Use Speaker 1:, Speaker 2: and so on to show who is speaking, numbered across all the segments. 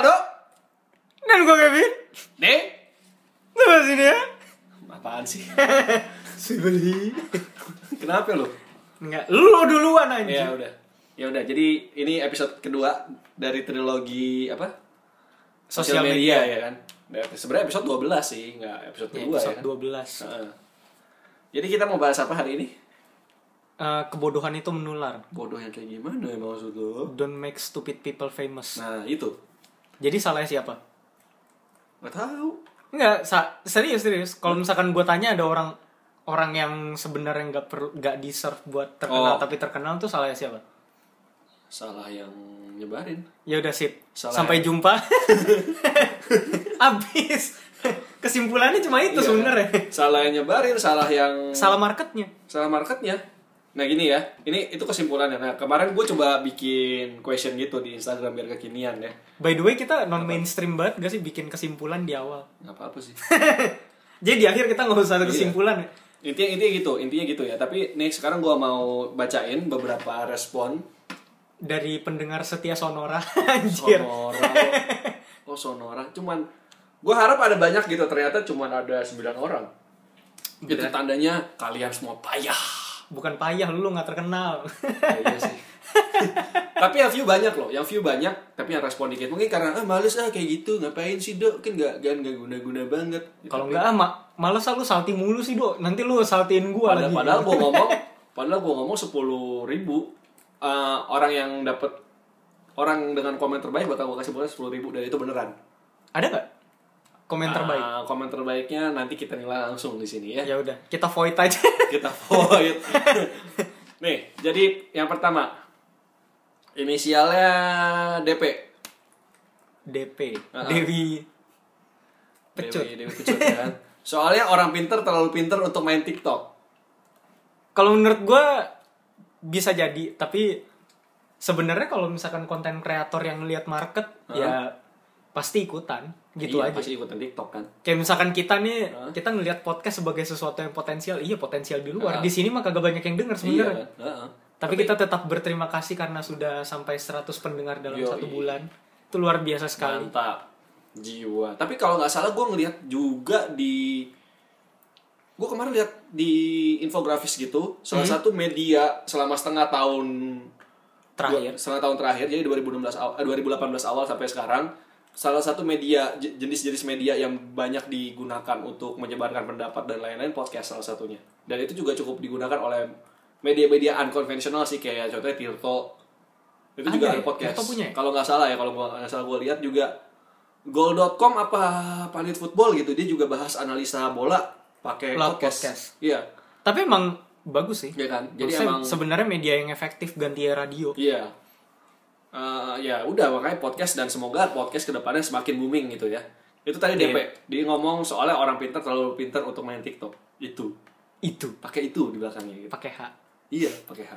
Speaker 1: Aldo.
Speaker 2: Dan gue Kevin.
Speaker 1: Nih.
Speaker 2: Tunggu sini ya.
Speaker 1: Apaan sih?
Speaker 2: Si beli.
Speaker 1: Kenapa lu?
Speaker 2: Enggak, lu duluan aja.
Speaker 1: Ya udah. Ya udah. Jadi ini episode kedua dari trilogi apa?
Speaker 2: Sosial media.
Speaker 1: media, ya kan. Sebenarnya episode 12 sih, nggak episode
Speaker 2: Ya,
Speaker 1: kedua ya.
Speaker 2: episode
Speaker 1: kan?
Speaker 2: 12.
Speaker 1: Heeh. Jadi kita mau bahas apa hari ini?
Speaker 2: Eh, kebodohan itu menular.
Speaker 1: Bodoh yang kayak gimana ya maksud lu?
Speaker 2: Don't make stupid people famous.
Speaker 1: Nah, itu.
Speaker 2: Jadi salahnya siapa?
Speaker 1: Gak tahu.
Speaker 2: Enggak, sa- serius serius. Kalau misalkan gue tanya ada orang orang yang sebenarnya nggak perlu nggak deserve buat terkenal
Speaker 1: Oh.
Speaker 2: tapi terkenal tuh salahnya siapa?
Speaker 1: Salah yang nyebarin.
Speaker 2: Ya udah sip.
Speaker 1: Salah.
Speaker 2: Sampai jumpa. Abis. Kesimpulannya cuma itu
Speaker 1: Iya.
Speaker 2: sebenarnya.
Speaker 1: Salah yang nyebarin, salah yang
Speaker 2: Salah marketnya.
Speaker 1: salah marketnya. Nah gini ya, ini itu kesimpulannya. Nah kemarin gue coba bikin question gitu di Instagram biar kekinian ya.
Speaker 2: By the way kita non mainstream banget gak sih bikin kesimpulan di awal.
Speaker 1: Nggak apa-apa sih.
Speaker 2: Jadi di akhir kita nggak usah ada
Speaker 1: Iya.
Speaker 2: kesimpulan ya.
Speaker 1: intinya intinya gitu, intinya gitu ya. Tapi nih sekarang gue mau bacain beberapa respon
Speaker 2: Dari pendengar setia Sonora. Anjir.
Speaker 1: Sonora. Oh Sonora, cuman gue harap ada banyak gitu. Ternyata cuman ada 9 orang. Itu tandanya kalian semua payah.
Speaker 2: Bukan payah lu nggak terkenal.
Speaker 1: Ya, iya sih. tapi yang view banyak loh, yang view banyak, tapi yang respon dikit. Mungkin karena ah males ah kayak gitu, ngapain sih dok? Kan nggak kan nggak guna-guna banget.
Speaker 2: Kalau nggak ah, ma- males ah lu salty mulu sih, Dok. Nanti lu saltiin gua
Speaker 1: padahal,
Speaker 2: lagi.
Speaker 1: padahal gue ngomong, padahal gue ngomong sepuluh ribu eh, orang yang dapat orang dengan komen terbaik bakal gue kasih bonus sepuluh ribu dan itu beneran.
Speaker 2: Ada nggak komen terbaik?
Speaker 1: Ah, komen terbaiknya nanti kita nilai langsung di sini ya.
Speaker 2: Ya udah, kita void aja.
Speaker 1: kita void. Nih, jadi yang pertama inisialnya DP.
Speaker 2: DP,
Speaker 1: Ah.
Speaker 2: Dewi Pecut.
Speaker 1: Dewi, Dewi Pecut ya kan. Soalnya orang pinter terlalu pinter untuk main TikTok.
Speaker 2: Kalau menurut gua bisa jadi, tapi sebenarnya kalau misalkan konten kreator yang lihat market ya pasti ikutan gitu
Speaker 1: Iya,
Speaker 2: aja.
Speaker 1: Pasti ikutan TikTok kan.
Speaker 2: Kayak misalkan kita nih,
Speaker 1: Hah?
Speaker 2: kita ngelihat podcast sebagai sesuatu yang potensial. Iya, potensial di luar.
Speaker 1: Hah?
Speaker 2: Di sini mah kagak banyak yang denger
Speaker 1: Iya
Speaker 2: sebenarnya.
Speaker 1: kan. Heeh.
Speaker 2: Tapi, kita tetap berterima kasih karena sudah sampai 100 pendengar dalam
Speaker 1: Yoi.
Speaker 2: satu bulan. Itu luar biasa sekali.
Speaker 1: Mantap. Jiwa. Tapi kalau nggak salah gue ngelihat juga di gue kemarin lihat di infografis gitu salah
Speaker 2: Hmm.
Speaker 1: satu media selama setengah tahun
Speaker 2: Terakhir.
Speaker 1: setengah tahun terakhir jadi 2016 awal, eh, 2018 awal sampai sekarang salah satu media jenis-jenis media yang banyak digunakan untuk menyebarkan pendapat dan lain-lain podcast salah satunya dan itu juga cukup digunakan oleh media-media unkonvensional sih kayak contohnya Tirto itu
Speaker 2: Ada
Speaker 1: juga
Speaker 2: ya?
Speaker 1: ada podcast
Speaker 2: ya?
Speaker 1: kalau nggak salah ya kalau gua nggak salah gue lihat juga goal.com apa Planet Football gitu dia juga bahas analisa bola pakai podcast.
Speaker 2: podcast.
Speaker 1: Iya,
Speaker 2: Tapi emang bagus sih.
Speaker 1: iya kan. Jadi
Speaker 2: Maksudnya
Speaker 1: emang
Speaker 2: sebenarnya media yang efektif ganti radio.
Speaker 1: iya. Eh, ya udah makanya podcast dan semoga podcast ke depannya semakin booming gitu ya. Itu tadi
Speaker 2: Iya.
Speaker 1: DP. Dia ngomong soalnya orang pintar terlalu pintar untuk main TikTok. Itu.
Speaker 2: Itu
Speaker 1: Pakai itu di belakangnya gitu.
Speaker 2: pakai H.
Speaker 1: Iya, pakai H.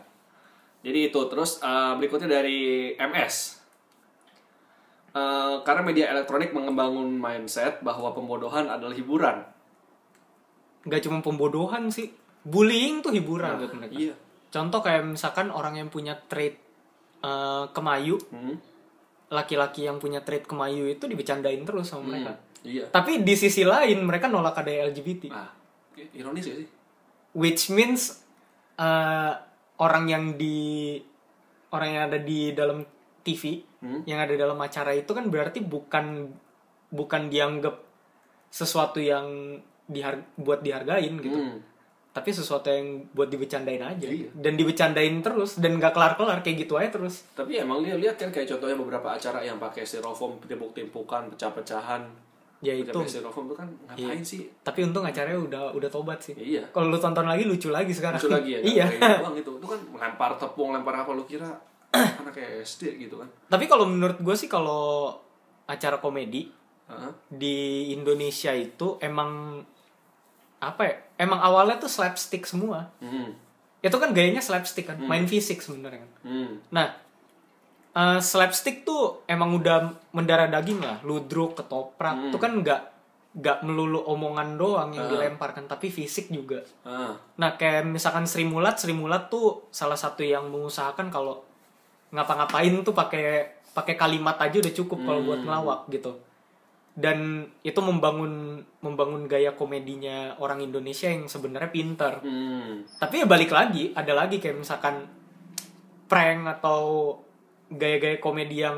Speaker 1: Jadi itu terus eh, berikutnya dari MS. Eh, karena media elektronik mengembangun mindset bahwa pembodohan adalah hiburan.
Speaker 2: Gak cuma pembodohan sih. Bullying tuh hiburan
Speaker 1: Nah,
Speaker 2: buat mereka.
Speaker 1: iya.
Speaker 2: Contoh kayak misalkan orang yang punya trait eh, kemayu,
Speaker 1: Hmm.
Speaker 2: laki-laki yang punya trait kemayu itu dibecandain terus sama mereka.
Speaker 1: Iya.
Speaker 2: Tapi di sisi lain mereka nolak ada LGBT.
Speaker 1: Ah, ironis ya sih?
Speaker 2: which means uh, orang yang di orang yang ada di dalam TV
Speaker 1: Hmm.
Speaker 2: yang ada dalam acara itu kan berarti bukan bukan dianggap sesuatu yang dihar buat dihargain gitu
Speaker 1: Hmm.
Speaker 2: Tapi sesuatu yang buat dibecandain aja
Speaker 1: Iya.
Speaker 2: dan dibecandain terus dan gak kelar kelar kayak gitu aja terus
Speaker 1: Tapi emang dia lihat kan kayak contohnya beberapa acara yang pakai styrofoam timpuk-timpukan, pecah-pecahan.
Speaker 2: ya itu
Speaker 1: styrofoam itu kan ngapain sih?
Speaker 2: tapi untung acaranya udah udah tobat sih
Speaker 1: Iya.
Speaker 2: kalau lu tonton lagi lucu lagi sekarang
Speaker 1: Lucu lagi ya. kan?
Speaker 2: iya
Speaker 1: Kayak doang itu. Itu kan lempar tepung, lempar apa lu kira anak kayak SD gitu kan.
Speaker 2: tapi kalau menurut gue sih kalau acara komedi
Speaker 1: Heeh.
Speaker 2: di Indonesia itu emang apa ya? Emang awalnya tuh slapstick semua.
Speaker 1: Hmm.
Speaker 2: Itu kan gayanya slapstick kan, main fisik sebenarnya kan.
Speaker 1: Hmm.
Speaker 2: Nah, eh, slapstick tuh emang udah mendarah daging lah, ludruk, ketoprak,
Speaker 1: Hmm.
Speaker 2: itu kan nggak nggak melulu omongan doang yang
Speaker 1: Ah.
Speaker 2: dilemparkan, tapi fisik juga.
Speaker 1: Ah.
Speaker 2: Nah, kayak misalkan Sri Mulat, Sri Mulat tuh salah satu yang mengusahakan kalau ngapa-ngapain tuh pakai pakai kalimat aja udah cukup kalau buat
Speaker 1: Hmm.
Speaker 2: ngelawak gitu dan itu membangun membangun gaya komedinya orang Indonesia yang sebenarnya pinter
Speaker 1: Hmm.
Speaker 2: tapi ya balik lagi ada lagi kayak misalkan prank atau gaya-gaya komedi yang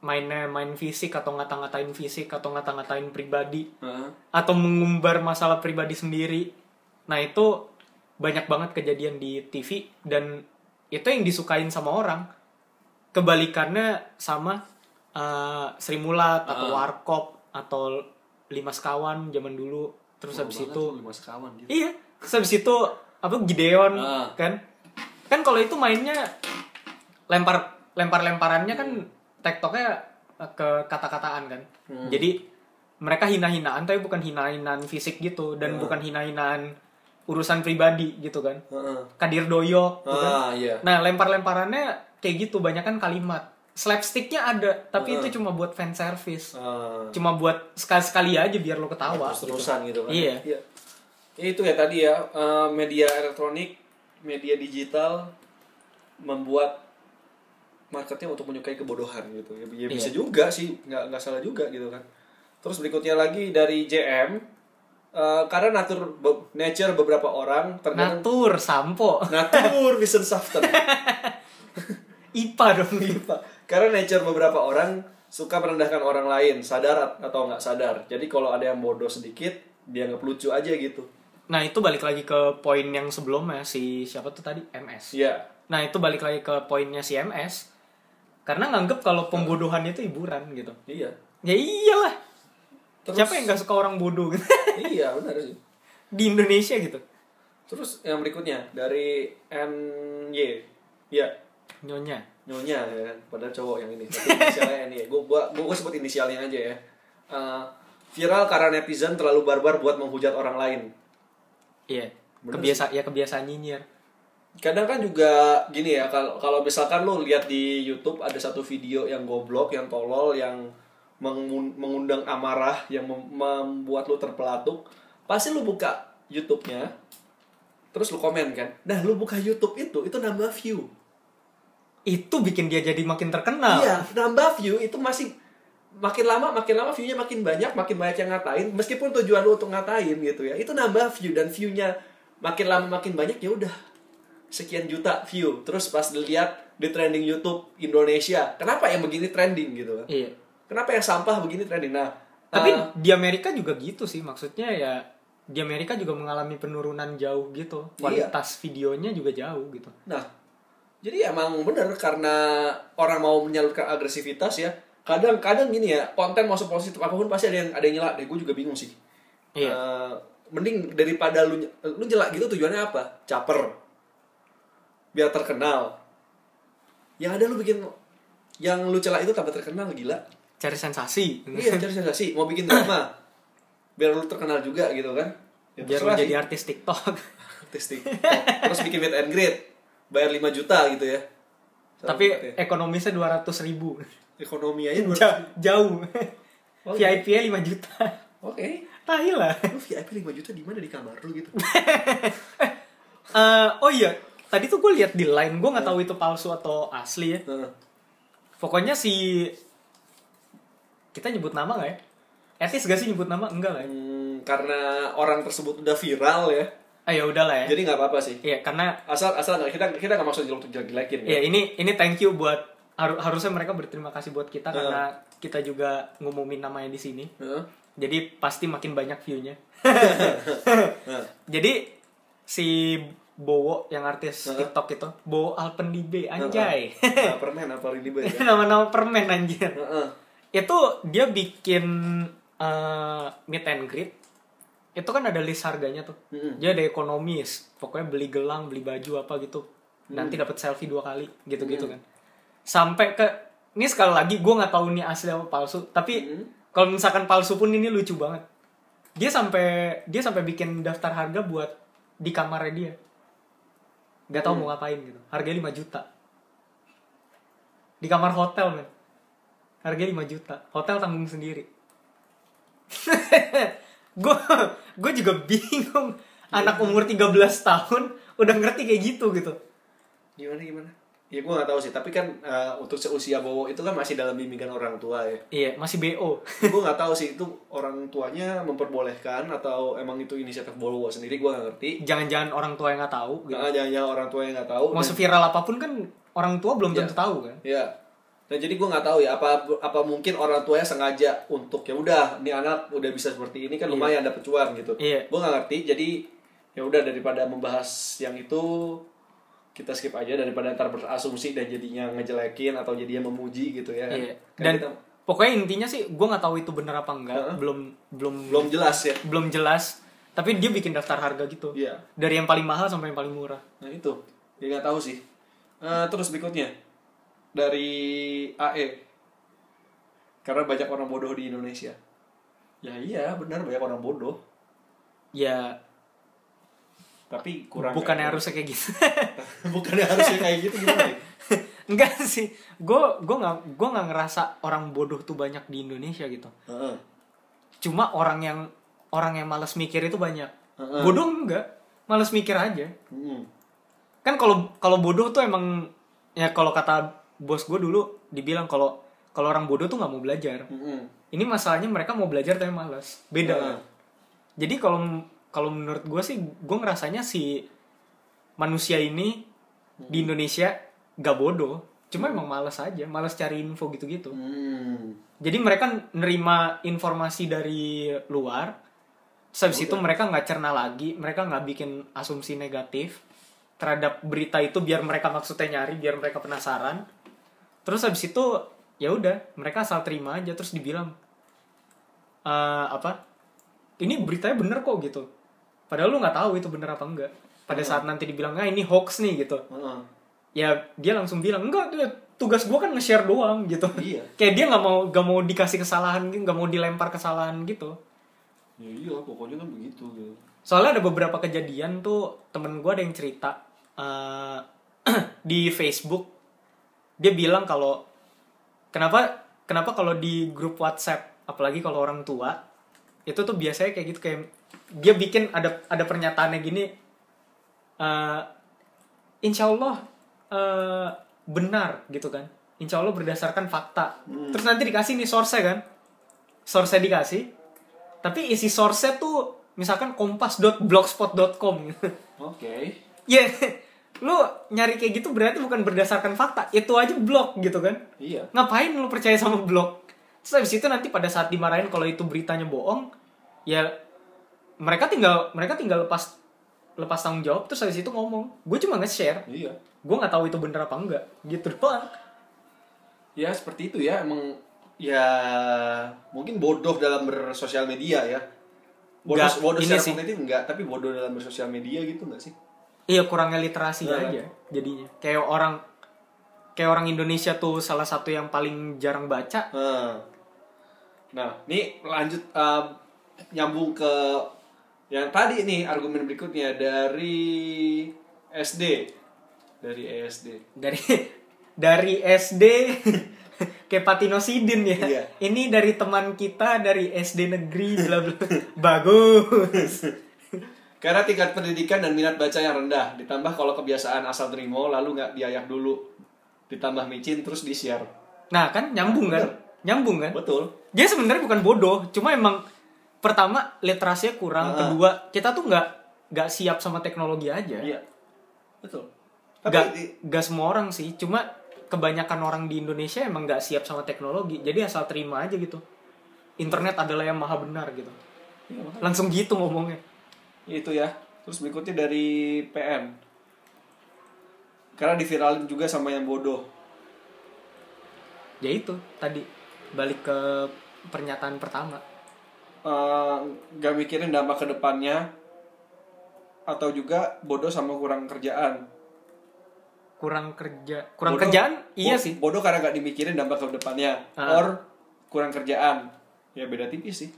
Speaker 2: mainnya main fisik atau ngata-ngatain fisik atau ngata-ngatain pribadi
Speaker 1: Heeh.
Speaker 2: atau mengumbar masalah pribadi sendiri nah itu banyak banget kejadian di TV dan itu yang disukain sama orang kebalikannya sama uh, Sri Mulat atau
Speaker 1: Ah.
Speaker 2: Warkop atau Lima Sekawan zaman dulu terus habis itu
Speaker 1: lima sekawan gitu.
Speaker 2: Iya, terus habis itu apa Gideon
Speaker 1: Ah.
Speaker 2: kan? Kan kalau itu mainnya lempar lempar-lemparannya kan tektoknya eh, ke kata-kataan kan.
Speaker 1: Hmm.
Speaker 2: Jadi mereka hina-hinaan tapi bukan hina-hinaan fisik gitu dan
Speaker 1: Ah.
Speaker 2: bukan hina-hinaan urusan pribadi gitu kan.
Speaker 1: Heeh.
Speaker 2: Kadir doyok gitu kan.
Speaker 1: Ah, iya.
Speaker 2: Nah, lempar-lemparannya kayak gitu banyak kan kalimat. Slapsticknya ada, tapi
Speaker 1: Ah.
Speaker 2: itu cuma buat fan service.
Speaker 1: Ah.
Speaker 2: Cuma buat sekali-sekali aja biar lo ketawa. gitu.
Speaker 1: terus-terusan gitu kan.
Speaker 2: Iya.
Speaker 1: Ya, itu ya tadi ya eh, media elektronik, media digital membuat marketnya untuk menyukai kebodohan gitu. Ya, ya bisa
Speaker 2: Iya.
Speaker 1: juga sih, nggak nggak salah juga gitu kan. Terus berikutnya lagi dari JM eh, karena natur be- nature beberapa orang terkadang
Speaker 2: Natur, sampo.
Speaker 1: natur Wissenschaftler
Speaker 2: IPA dong
Speaker 1: IPA. Karena nature beberapa orang suka merendahkan orang lain, sadar atau nggak sadar. Jadi kalau ada yang bodoh sedikit, dia nggak lucu aja gitu.
Speaker 2: Nah itu balik lagi ke poin yang sebelumnya si siapa tuh tadi MS.
Speaker 1: Iya.
Speaker 2: Nah itu balik lagi ke poinnya si MS. Karena nganggep kalau pembodohan itu hiburan gitu.
Speaker 1: Iya.
Speaker 2: Ya iyalah.
Speaker 1: Terus-
Speaker 2: Siapa yang gak suka orang bodoh gitu?
Speaker 1: iya, benar sih.
Speaker 2: di Indonesia gitu.
Speaker 1: Terus yang berikutnya dari NY. Iya,
Speaker 2: Nyonya.
Speaker 1: Nyonya ya kan. Padahal cowok yang ini. Tapi inisialnya NY. Gua gua gua, gua sebut inisialnya aja ya. Eh, viral karena netizen terlalu barbar buat menghujat orang lain.
Speaker 2: Iya.
Speaker 1: Bener
Speaker 2: Kebiasa ya kebiasaan nyinyir.
Speaker 1: kadang kan juga gini ya kalau kalau misalkan lu lihat di YouTube ada satu video yang goblok yang tolol yang mengun- mengundang amarah yang mem- membuat lu terpelatuk pasti lu buka YouTube-nya terus lu komen kan nah lu buka YouTube itu itu nambah view
Speaker 2: Itu bikin dia jadi makin terkenal.
Speaker 1: iya nambah view itu masih makin lama makin lama view-nya makin banyak makin banyak yang ngatain meskipun tujuan lu untuk ngatain gitu ya itu nambah view dan view-nya makin lama makin banyak ya udah sekian juta view terus pas dilihat di trending YouTube Indonesia kenapa yang begini trending gitu kan
Speaker 2: Iya.
Speaker 1: kenapa yang sampah begini trending nah
Speaker 2: Tapi
Speaker 1: eh,
Speaker 2: di Amerika juga gitu sih, maksudnya ya di Amerika juga mengalami penurunan jauh gitu.
Speaker 1: Iya.
Speaker 2: Kualitas videonya juga jauh gitu.
Speaker 1: nah jadi emang bener karena orang mau menyalurkan agresivitas ya. Kadang-kadang gini ya konten mau positif apa pun pasti ada yang ada yang nyela. Deh gue juga bingung sih.
Speaker 2: Iya.
Speaker 1: Eh, mending daripada lu lu nyela gitu tujuannya apa? Caper. Biar terkenal. Yang ada lu bikin yang lu celak itu tambah terkenal gila.
Speaker 2: Cari sensasi.
Speaker 1: iya cari sensasi. Mau bikin drama. Biar lu terkenal juga gitu kan. Ya,
Speaker 2: Biar lu jadi
Speaker 1: sih.
Speaker 2: artis TikTok.
Speaker 1: artis TikTok. terus bikin meet and greet bayar 5 juta gitu ya
Speaker 2: Tapi
Speaker 1: Sama
Speaker 2: ekonomisnya 200 ribu.
Speaker 1: ekonomi aja dua-
Speaker 2: Ja- jauh.
Speaker 1: Oh,
Speaker 2: VIP-nya 5 juta.
Speaker 1: oke
Speaker 2: Tai lah.
Speaker 1: lu VIP 5 juta di mana di kamar lu gitu
Speaker 2: Eh, oh iya, tadi tuh gue lihat di line, gue nggak tahu itu palsu atau asli ya. Pokoknya si kita nyebut nama nggak ya? Etis gak sih nyebut nama? Enggak lah ya.
Speaker 1: hmm, karena orang tersebut udah viral ya
Speaker 2: Ah ya udahlah ya.
Speaker 1: jadi nggak apa-apa sih
Speaker 2: Iya, karena
Speaker 1: asal asal kita kita nggak maksud jelek jelekin
Speaker 2: ya
Speaker 1: ya
Speaker 2: ini ini thank you buat haru- harusnya mereka berterima kasih buat kita
Speaker 1: Iya.
Speaker 2: karena kita juga ngumumin namanya di sini.
Speaker 1: Heeh.
Speaker 2: Jadi pasti makin banyak view-nya.
Speaker 1: Nah,
Speaker 2: Jadi si Bowo yang artis
Speaker 1: Heeh.
Speaker 2: TikTok itu, Bowo Alpendibe anjay.
Speaker 1: nah, permen apa ini ya
Speaker 2: Nama-nama permen anjir.
Speaker 1: Heeh.
Speaker 2: Itu dia bikin eh, meet and greet. Itu kan ada list harganya tuh.
Speaker 1: Mm-mm.
Speaker 2: Dia ada ekonomis. Pokoknya beli gelang, beli baju apa gitu. Nanti dapat selfie dua kali gitu-gitu
Speaker 1: Mm.
Speaker 2: kan. Sampai ke ini sekali lagi gue nggak tahu ini asli apa palsu, tapi
Speaker 1: Mm.
Speaker 2: kalau misalkan palsu pun ini lucu banget. Dia sampai dia sampai bikin daftar harga buat di kamarnya dia. Gak tahu
Speaker 1: Hmm.
Speaker 2: mau ngapain gitu. Harganya 5 juta. Di kamar hotel, men. Harganya 5 juta. Hotel tanggung sendiri. gue gue juga bingung. Anak umur 13 tahun udah ngerti kayak gitu gitu.
Speaker 1: gimana gimana ya gue nggak tahu sih tapi kan eh, untuk seusia Bowo itu kan masih dalam bimbingan orang tua ya
Speaker 2: Iya, masih BO.
Speaker 1: gue nggak tahu sih itu orang tuanya memperbolehkan atau emang itu inisiatif Bowo sendiri gue nggak ngerti
Speaker 2: Jangan-jangan orang tua yang nggak tahu. Gitu.
Speaker 1: nah, jangan-jangan orang tua yang nggak tahu
Speaker 2: Mau
Speaker 1: dan-
Speaker 2: seviral apa pun kan orang tua belum tentu tahu kan.
Speaker 1: ya dan jadi gue nggak tahu ya apa apa mungkin orang tuanya sengaja untuk ya udah ini anak udah bisa seperti ini kan lumayan dapat cuan gitu
Speaker 2: Iya.
Speaker 1: gue nggak ngerti jadi ya udah daripada membahas yang itu kita skip aja daripada ntar berasumsi dan jadinya ngejelekin atau jadinya memuji gitu ya
Speaker 2: Iya.
Speaker 1: Kan
Speaker 2: Dan
Speaker 1: kita
Speaker 2: pokoknya intinya sih gue nggak tahu itu bener apa enggak.
Speaker 1: Heeh.
Speaker 2: Belum belum
Speaker 1: belum jelas ya
Speaker 2: belum jelas. Tapi dia bikin daftar harga gitu.
Speaker 1: Iya.
Speaker 2: Dari yang paling mahal sampai yang paling murah.
Speaker 1: nah itu dia nggak tahu sih Eh, terus berikutnya dari AE karena banyak orang bodoh di Indonesia ya iya benar banyak orang bodoh
Speaker 2: Ya
Speaker 1: tapi kurang
Speaker 2: bukannya harusnya kayak gitu.
Speaker 1: bukannya harusnya kayak gitu gimana nih?
Speaker 2: Enggak sih. Gue gue nggak gue nggak ngerasa orang bodoh tuh banyak di Indonesia gitu.
Speaker 1: Heeh.
Speaker 2: Cuma orang yang orang yang malas mikir itu banyak.
Speaker 1: Heeh.
Speaker 2: Bodoh enggak, malas mikir aja.
Speaker 1: Mm.
Speaker 2: Kan kalau kalau bodoh tuh emang ya kalau kata bos gue dulu dibilang kalau kalau orang bodoh tuh nggak mau belajar.
Speaker 1: Mm-mm.
Speaker 2: Ini masalahnya mereka mau belajar tapi malas. Beda.
Speaker 1: Heeh.
Speaker 2: Jadi kalau kalau menurut gue sih gue ngerasanya si manusia ini di Indonesia gak bodoh. Cuma emang malas aja, malas cari info gitu-gitu.
Speaker 1: Mm.
Speaker 2: Jadi mereka nerima informasi dari luar, habis itu mereka nggak cerna lagi, mereka nggak bikin asumsi negatif terhadap berita itu biar mereka maksudnya nyari, biar mereka penasaran. Terus habis itu ya udah, mereka asal terima aja terus dibilang "Eh, apa? Ini beritanya bener kok gitu. Padahal lu nggak tahu itu bener apa enggak. Pada saat nanti dibilang, ah ini hoax nih gitu.
Speaker 1: Heeh.
Speaker 2: Ya dia langsung bilang, enggak, tugas gua kan nge-share doang gitu
Speaker 1: Iya.
Speaker 2: kayak dia nggak mau nggak mau dikasih kesalahan gitu nggak mau dilempar kesalahan gitu
Speaker 1: Ya iya, pokoknya kan begitu gitu.
Speaker 2: soalnya ada beberapa kejadian tuh temen gue ada yang cerita eh, di Facebook dia bilang kalau kenapa kenapa kalau di grup WhatsApp apalagi kalau orang tua itu tuh biasanya kayak gitu kayak dia bikin ada ada pernyataannya gini eh insya Allah eh, benar gitu kan. Insya Allah berdasarkan fakta. Terus nanti dikasih nih source kan. Source dikasih tapi isi source tuh misalkan kompas.blogspot.com
Speaker 1: Oke.
Speaker 2: ya lu nyari kayak gitu berarti bukan berdasarkan fakta itu aja blog gitu kan
Speaker 1: Iya.
Speaker 2: ngapain lu percaya sama blog terus habis itu nanti pada saat dimarahin kalau itu beritanya bohong ya mereka tinggal mereka tinggal lepas lepas tanggung jawab terus habis itu ngomong gue cuma nge-share
Speaker 1: Iya.
Speaker 2: gue nggak tahu itu bener apa enggak gitu doang
Speaker 1: Ya seperti itu ya, emang ya mungkin bodoh dalam bersosial media ya. Bodoh,
Speaker 2: Nggak,
Speaker 1: bodoh
Speaker 2: ini
Speaker 1: secara
Speaker 2: sih.
Speaker 1: kognitif enggak, tapi bodoh dalam bersosial media gitu enggak sih?
Speaker 2: Iya kurangnya literasi
Speaker 1: Nah.
Speaker 2: aja jadinya kayak orang kayak orang Indonesia tuh salah satu yang paling jarang baca
Speaker 1: Nah, nah ini lanjut um, nyambung ke yang tadi nih argumen berikutnya dari SD, dari E SD.
Speaker 2: dari dari SD kayak Patinosidin ya.
Speaker 1: Iya.
Speaker 2: Ini dari teman kita dari SD negeri bla bla. Bagus.
Speaker 1: Karena tingkat pendidikan dan minat baca yang rendah, ditambah kalau kebiasaan asal terima lalu nggak diayak dulu, ditambah micin terus di share.
Speaker 2: Nah, kan nyambung kan? Nyambung kan?
Speaker 1: Betul.
Speaker 2: Dia sebenarnya bukan bodoh, cuma emang pertama literasinya kurang,
Speaker 1: Ah.
Speaker 2: kedua kita tuh nggak nggak siap sama teknologi aja.
Speaker 1: Iya. Betul. Tapi
Speaker 2: Nggak
Speaker 1: di-
Speaker 2: nggak semua orang sih, cuma kebanyakan orang di Indonesia emang nggak siap sama teknologi, jadi asal terima aja gitu. Internet adalah yang maha benar gitu.
Speaker 1: Iya.
Speaker 2: Langsung gitu ngomongnya.
Speaker 1: Itu ya. Terus berikutnya dari PM. Karena diviralin juga sama yang bodoh.
Speaker 2: ya itu tadi balik ke pernyataan pertama
Speaker 1: Eh, nggak mikirin dampak ke depannya atau juga bodoh sama kurang kerjaan.
Speaker 2: kurang kerja kurang
Speaker 1: Bodoh-
Speaker 2: kerjaan iya
Speaker 1: bo-
Speaker 2: sih
Speaker 1: Bodoh karena nggak dimikirin dampak ke depannya.
Speaker 2: Ah.
Speaker 1: Or kurang kerjaan. Ya beda tipis sih.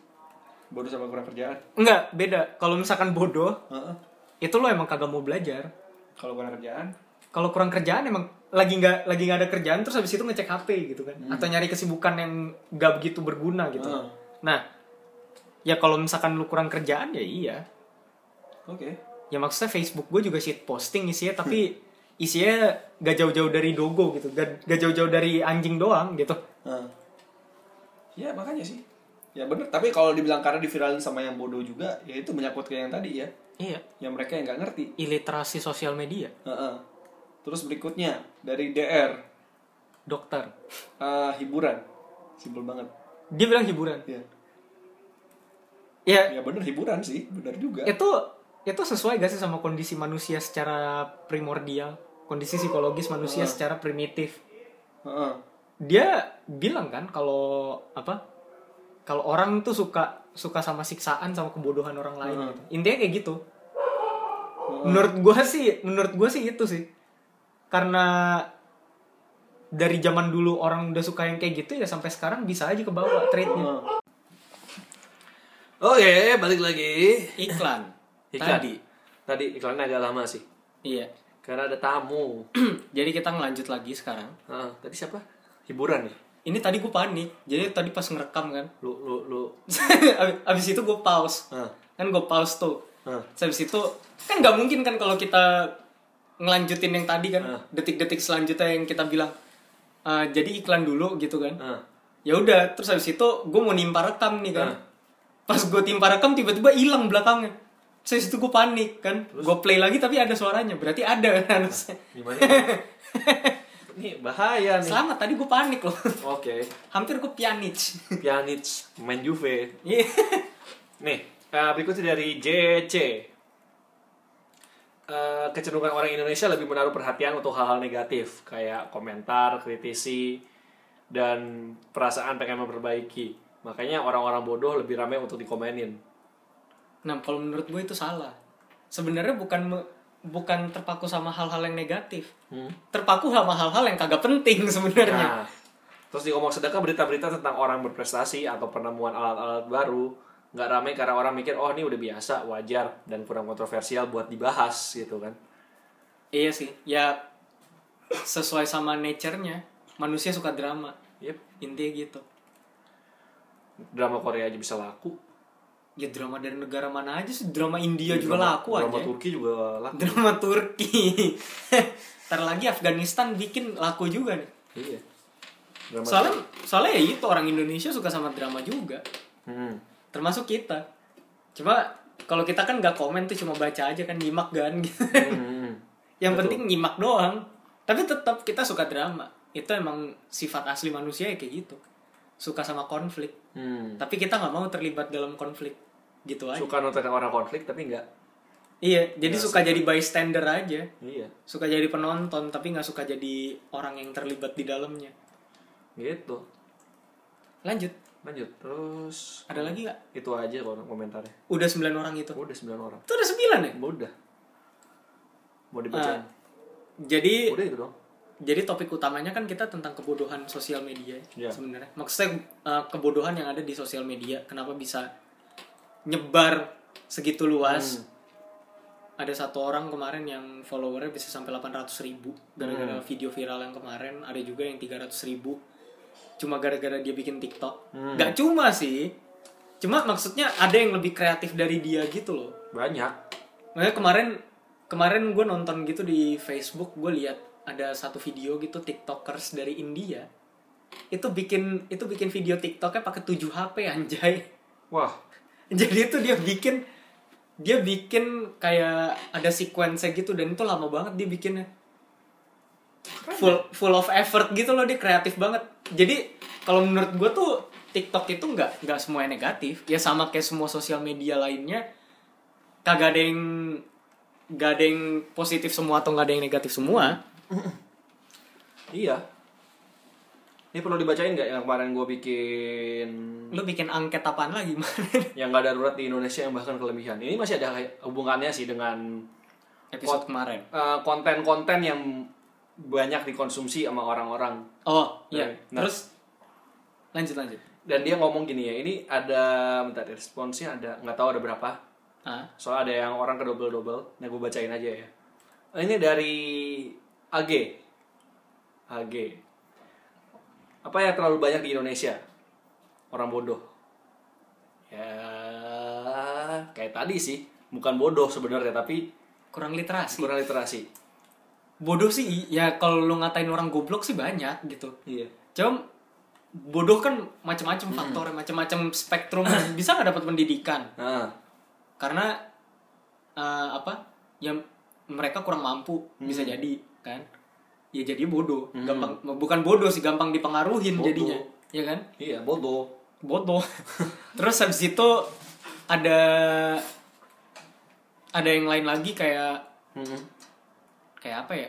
Speaker 1: Bodoh sama kurang kerjaan.
Speaker 2: enggak beda kalau misalkan bodoh
Speaker 1: Heeh.
Speaker 2: itu lo emang kagak mau belajar
Speaker 1: Kalau kurang kerjaan,
Speaker 2: kalau kurang kerjaan emang lagi nggak lagi nggak ada kerjaan terus habis itu ngecek HP gitu kan atau nyari kesibukan yang nggak begitu berguna gitu
Speaker 1: Hmm.
Speaker 2: nah ya kalau misalkan lu kurang kerjaan ya iya
Speaker 1: oke.
Speaker 2: ya maksudnya Facebook gue juga shit posting isinya tapi isinya gak jauh-jauh dari dogo gitu gak, gak jauh-jauh dari anjing doang gitu
Speaker 1: Nah. Ya makanya sih. Ya bener. Tapi kalau dibilang karena diviralin sama yang bodoh juga, ya itu menyangkut ke yang tadi ya.
Speaker 2: iya
Speaker 1: Yang mereka yang nggak ngerti.
Speaker 2: iliterasi sosial media
Speaker 1: Heeh. Terus berikutnya dari DR
Speaker 2: dokter
Speaker 1: eh, hiburan. Simpel banget.
Speaker 2: dia bilang hiburan
Speaker 1: Ya.
Speaker 2: ya
Speaker 1: Ya bener hiburan sih, bener juga.
Speaker 2: itu itu sesuai gak sih sama kondisi manusia secara primordial kondisi psikologis manusia secara primitif
Speaker 1: Heeh.
Speaker 2: dia bilang kan kalau apa kalau orang tuh suka suka sama siksaan sama kebodohan orang lain
Speaker 1: Hmm.
Speaker 2: gitu. intinya kayak gitu menurut gua sih menurut gua sih itu sih karena dari zaman dulu orang udah suka yang kayak gitu ya sampai sekarang bisa aja ke bawah trade-nya
Speaker 1: Oke, balik lagi.
Speaker 2: iklan
Speaker 1: Iklan.
Speaker 2: tadi
Speaker 1: Tadi iklannya agak lama sih.
Speaker 2: iya
Speaker 1: Karena ada tamu.
Speaker 2: jadi kita ngelanjut lagi sekarang
Speaker 1: Heeh, tadi siapa? Hiburan ya?
Speaker 2: Ini tadi gue panik. Jadi tadi pas ngerekam kan.
Speaker 1: Lu lu lu.
Speaker 2: Abis- abis itu gue pause.
Speaker 1: Heeh.
Speaker 2: kan gue pause tuh. Terus habis itu kan nggak mungkin kan kalau kita ngelanjutin yang tadi kan. Detik-detik selanjutnya yang kita bilang "Ah, jadi iklan dulu gitu kan.
Speaker 1: Heeh.
Speaker 2: ya udah terus habis itu gue mau nimpa rekam nih kan.
Speaker 1: Ah.
Speaker 2: pas gue timpa rekam tiba-tiba hilang belakangnya. Terus habis itu gue panik kan. Gue play lagi tapi ada suaranya. Berarti ada kan harusnya.
Speaker 1: Gimana? Ini bahaya nih.
Speaker 2: selamat tadi gue panik loh
Speaker 1: Oke.
Speaker 2: hampir gue pianic
Speaker 1: Pjanic main Juve.
Speaker 2: Iya.
Speaker 1: Nih, eh, berikutnya dari JC. Eh, kecenderungan orang Indonesia lebih menaruh perhatian untuk hal-hal negatif kayak komentar, kritisi, dan perasaan pengen memperbaiki. Makanya orang-orang bodoh lebih ramai untuk dikomenin.
Speaker 2: Nah, kalau menurut gue itu salah. Sebenarnya bukan me- bukan terpaku sama hal-hal yang negatif.
Speaker 1: Hmm.
Speaker 2: Terpaku sama hal-hal yang kagak penting sebenarnya.
Speaker 1: Nah, terus di ngomong sedekah berita-berita tentang orang berprestasi atau penemuan alat-alat baru nggak ramai karena orang mikir oh ini udah biasa wajar dan kurang kontroversial buat dibahas gitu kan
Speaker 2: Iya sih. Ya sesuai sama nature-nya. Manusia suka drama.
Speaker 1: yep
Speaker 2: Intinya gitu.
Speaker 1: drama Korea aja bisa laku
Speaker 2: Ya drama dari negara mana aja sih? Drama India juga
Speaker 1: drama,
Speaker 2: laku
Speaker 1: drama
Speaker 2: aja.
Speaker 1: Turki juga laku
Speaker 2: Drama Turki. Ntar lagi Afghanistan bikin laku juga nih.
Speaker 1: iya drama
Speaker 2: Soalnya soalnya ya itu orang Indonesia suka sama drama juga.
Speaker 1: Hmm.
Speaker 2: Termasuk kita. Cuma kalau kita kan nggak komen tuh cuma baca aja kan nyimak kan gitu.
Speaker 1: Hmm.
Speaker 2: Yang
Speaker 1: Betul.
Speaker 2: penting nyimak doang. Tapi tetap kita suka drama. Itu emang sifat asli manusia ya kayak gitu. Suka sama konflik.
Speaker 1: Hmm.
Speaker 2: Tapi kita nggak mau terlibat dalam konflik. Gitu aja.
Speaker 1: suka nonton orang konflik tapi nggak
Speaker 2: Iya, jadi
Speaker 1: Nggak
Speaker 2: suka jadi bystander aja.
Speaker 1: iya
Speaker 2: Suka jadi penonton tapi nggak suka jadi orang yang terlibat di dalamnya.
Speaker 1: gitu
Speaker 2: Lanjut.
Speaker 1: lanjut terus
Speaker 2: Ada lagi nggak?
Speaker 1: itu aja kalau komentarnya
Speaker 2: Udah 9 orang itu.
Speaker 1: udah 9 orang
Speaker 2: Itu ada 9 ya?
Speaker 1: udah mau dibacain
Speaker 2: Jadi
Speaker 1: udah itu dong
Speaker 2: jadi topik utamanya kan kita tentang kebodohan sosial media
Speaker 1: Iya.
Speaker 2: sebenarnya. Maksudnya uh, kebodohan yang ada di sosial media, kenapa bisa nyebar segitu luas? Ada satu orang kemarin yang followernya bisa sampai 800 ribu gara-gara video viral yang kemarin. Ada juga yang 300 ribu cuma gara-gara dia bikin TikTok.
Speaker 1: Hmm.
Speaker 2: Gak cuma sih, cuma maksudnya ada yang lebih kreatif dari dia gitu loh.
Speaker 1: banyak
Speaker 2: Makanya kemarin kemarin gue nonton gitu di Facebook gue lihat ada satu video gitu tiktokers dari India. Itu bikin itu bikin video tiktoknya pakai 7 HP anjay.
Speaker 1: Wah.
Speaker 2: Jadi itu dia bikin dia bikin kayak ada sequence gitu dan itu lama banget dia bikinnya. Full full of effort gitu loh dia kreatif banget. Jadi kalau menurut gue tuh TikTok itu nggak nggak semuanya negatif. Ya sama kayak semua sosial media lainnya kagak ada yang nggak ada yang positif semua atau nggak ada yang negatif semua
Speaker 1: iya. Ini perlu dibacain nggak yang kemarin gue bikin?
Speaker 2: Lu bikin angket apaan lagi kemarin
Speaker 1: yang nggak darurat di Indonesia yang bahkan kelebihan. Ini masih ada hubungannya sih dengan
Speaker 2: episode kemarin.
Speaker 1: eh, konten-konten yang banyak dikonsumsi sama orang-orang.
Speaker 2: Oh iya.
Speaker 1: Nah.
Speaker 2: terus? Lanjut lanjut.
Speaker 1: Dan dia ngomong gini ya ini ada bentar responsnya ada nggak tahu ada berapa.
Speaker 2: Ah
Speaker 1: soal ada yang orang ke double double nah gue bacain aja ya. Ini dari AG AG apa yang terlalu banyak di Indonesia? Orang bodoh. Ya kayak tadi sih. Bukan bodoh sebenarnya tapi
Speaker 2: kurang literasi.
Speaker 1: kurang literasi.
Speaker 2: Bodoh sih ya kalau lu ngatain orang goblok sih banyak gitu.
Speaker 1: Iya.
Speaker 2: cuma bodoh kan macam-macam faktor macam-macam spektrum. Bisa nggak dapat pendidikan?
Speaker 1: Nah,
Speaker 2: karena eh, apa ya mereka kurang mampu
Speaker 1: Hmm.
Speaker 2: bisa jadi kan? Ya jadi bodoh. Gampang bukan bodoh sih gampang dipengaruhin
Speaker 1: Bodoh.
Speaker 2: jadinya. Ya kan?
Speaker 1: Iya bodoh.
Speaker 2: bodoh. Terus habis itu ada ada yang lain lagi kayak
Speaker 1: Hmm.
Speaker 2: kayak apa ya?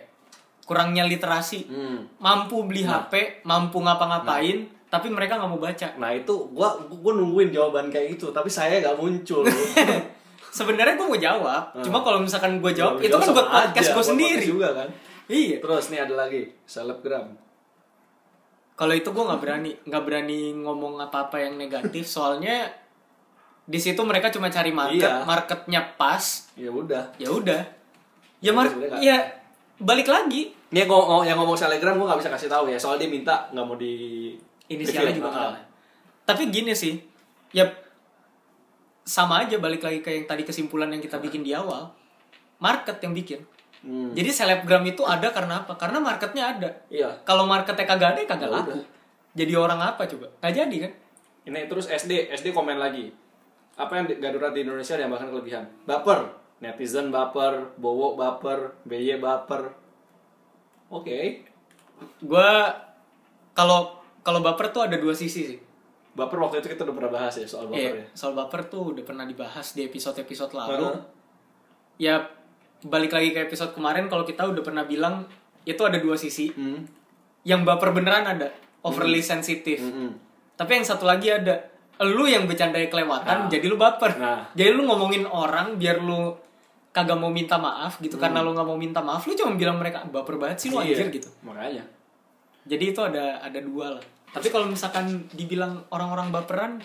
Speaker 2: Kurangnya literasi.
Speaker 1: Hmm.
Speaker 2: mampu beli HP mampu ngapa-ngapain tapi mereka nggak mau baca.
Speaker 1: Nah itu gua gua nungguin jawaban kayak gitu, tapi saya nggak muncul.
Speaker 2: sebenarnya gue mau jawab cuma kalau misalkan gue jawab
Speaker 1: Ya,
Speaker 2: itu kan buat podcast
Speaker 1: aja,
Speaker 2: gue
Speaker 1: buat
Speaker 2: sendiri.
Speaker 1: juga kan.
Speaker 2: Iya.
Speaker 1: Terus nih ada lagi selebgram.
Speaker 2: kalau itu gue nggak berani nggak berani ngomong apa-apa yang negatif soalnya di situ mereka cuma cari market
Speaker 1: Iya.
Speaker 2: marketnya pas.
Speaker 1: Ya udah.
Speaker 2: ya udah. Ya mar ya balik lagi.
Speaker 1: Ini yang ngomong yang ngomong selebgram gua nggak bisa kasih tahu ya, soal dia minta nggak mau di
Speaker 2: inisialnya juga
Speaker 1: Ah.
Speaker 2: nggak tapi gini sih ya sama aja balik lagi ke yang tadi kesimpulan yang kita bikin di awal. Market yang bikin
Speaker 1: Hmm.
Speaker 2: jadi selebgram itu ada karena apa karena marketnya ada
Speaker 1: Iya.
Speaker 2: kalau marketnya kagak ada ya kagak
Speaker 1: Ya
Speaker 2: laku
Speaker 1: udah.
Speaker 2: jadi orang apa coba nggak jadi kan
Speaker 1: Ini terus SD, SD komen lagi. Apa yang di- darurat di Indonesia yang bahkan kelebihan? Baper. Netizen baper, Bowo baper, BY baper. Oke.
Speaker 2: gue kalau kalau baper tuh ada dua sisi sih
Speaker 1: Baper waktu itu kita udah pernah bahas ya soal baper
Speaker 2: Iya,
Speaker 1: ya.
Speaker 2: soal baper tuh udah pernah dibahas di episode-episode lalu.
Speaker 1: Heeh.
Speaker 2: Ya balik lagi ke episode kemarin kalau kita udah pernah bilang itu ada dua sisi.
Speaker 1: Hmm.
Speaker 2: Yang baper beneran ada, overly sensitif.
Speaker 1: Mm-mm.
Speaker 2: Tapi yang satu lagi ada, lu yang bercandanya kelewatan
Speaker 1: Nah.
Speaker 2: jadi lu baper.
Speaker 1: Nah.
Speaker 2: Jadi lu ngomongin orang biar lu kagak mau minta maaf gitu karena lu nggak mau minta maaf lu cuma bilang mereka baper banget sih lu
Speaker 1: Iya,
Speaker 2: anjir gitu
Speaker 1: Makanya.
Speaker 2: jadi itu ada ada dua lah tapi kalau misalkan dibilang orang-orang baperan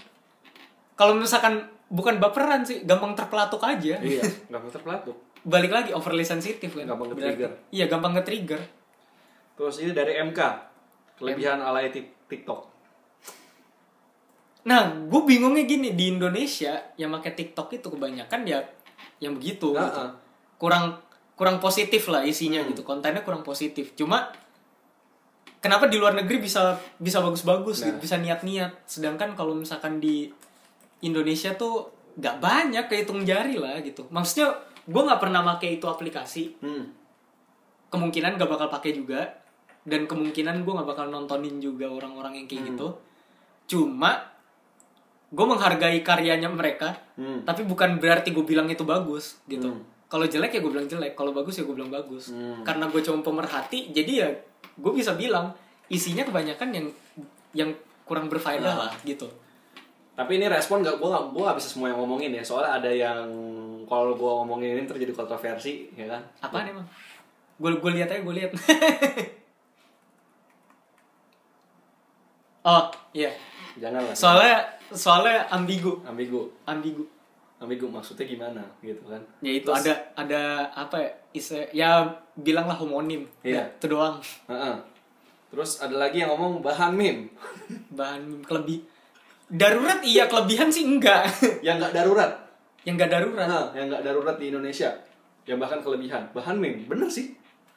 Speaker 2: kalau misalkan bukan baperan sih gampang terpelatuk aja
Speaker 1: iya, mau terpelatuk.
Speaker 2: Balik lagi overly sensitif kan
Speaker 1: Gampang nge-trigger.
Speaker 2: iya gampang nge-trigger
Speaker 1: Terus ini dari MK. Kelebihan alay Tik- TikTok.
Speaker 2: nah gue bingungnya gini di Indonesia yang pakai TikTok itu kebanyakan ya yang begitu
Speaker 1: Nah,
Speaker 2: gitu.
Speaker 1: ah.
Speaker 2: kurang kurang positif lah isinya
Speaker 1: Hmm.
Speaker 2: gitu kontennya kurang positif cuma kenapa di luar negeri bisa bisa bagus-bagus
Speaker 1: Nah.
Speaker 2: gitu, bisa niat-niat sedangkan kalau misalkan di Indonesia tuh nggak banyak kehitung jari lah gitu maksudnya gue nggak pernah pakai itu aplikasi
Speaker 1: Hmm.
Speaker 2: kemungkinan gak bakal pakai juga dan kemungkinan gue nggak bakal nontonin juga orang-orang yang kayak
Speaker 1: Hmm.
Speaker 2: gitu cuma gue menghargai karyanya mereka
Speaker 1: Hmm.
Speaker 2: tapi bukan berarti gue bilang itu bagus gitu
Speaker 1: Hmm.
Speaker 2: kalau jelek ya gue bilang jelek kalau bagus ya gue bilang bagus
Speaker 1: Hmm.
Speaker 2: karena gue cuma pemerhati jadi ya gue bisa bilang isinya kebanyakan yang yang kurang berfaedah
Speaker 1: Nah.
Speaker 2: lah gitu
Speaker 1: Tapi ini respon gak, gue gak, gua gak bisa semua yang ngomongin ya. Soalnya ada yang kalau gue ngomongin ini terjadi kontroversi ya kan?
Speaker 2: Apaan emang? Gue gue lihat aja gue lihat. Oh iya.
Speaker 1: Jangan lah.
Speaker 2: Soalnya soalnya ambigu.
Speaker 1: Ambigu.
Speaker 2: Ambigu.
Speaker 1: Ambigu maksudnya gimana gitu kan?
Speaker 2: Ya itu
Speaker 1: Terus-
Speaker 2: ada ada apa ya ise ya bilanglah homonim.
Speaker 1: Iya.
Speaker 2: Ya, itu doang.
Speaker 1: Heeh. Terus ada lagi yang ngomong bahan meme.
Speaker 2: Bahan kelebih darurat iya kelebihan sih enggak.
Speaker 1: Yang gak darurat?
Speaker 2: Yang enggak darurat.
Speaker 1: Nah, yang gak darurat di Indonesia. Yang bahkan kelebihan. Bahan meme, bener sih.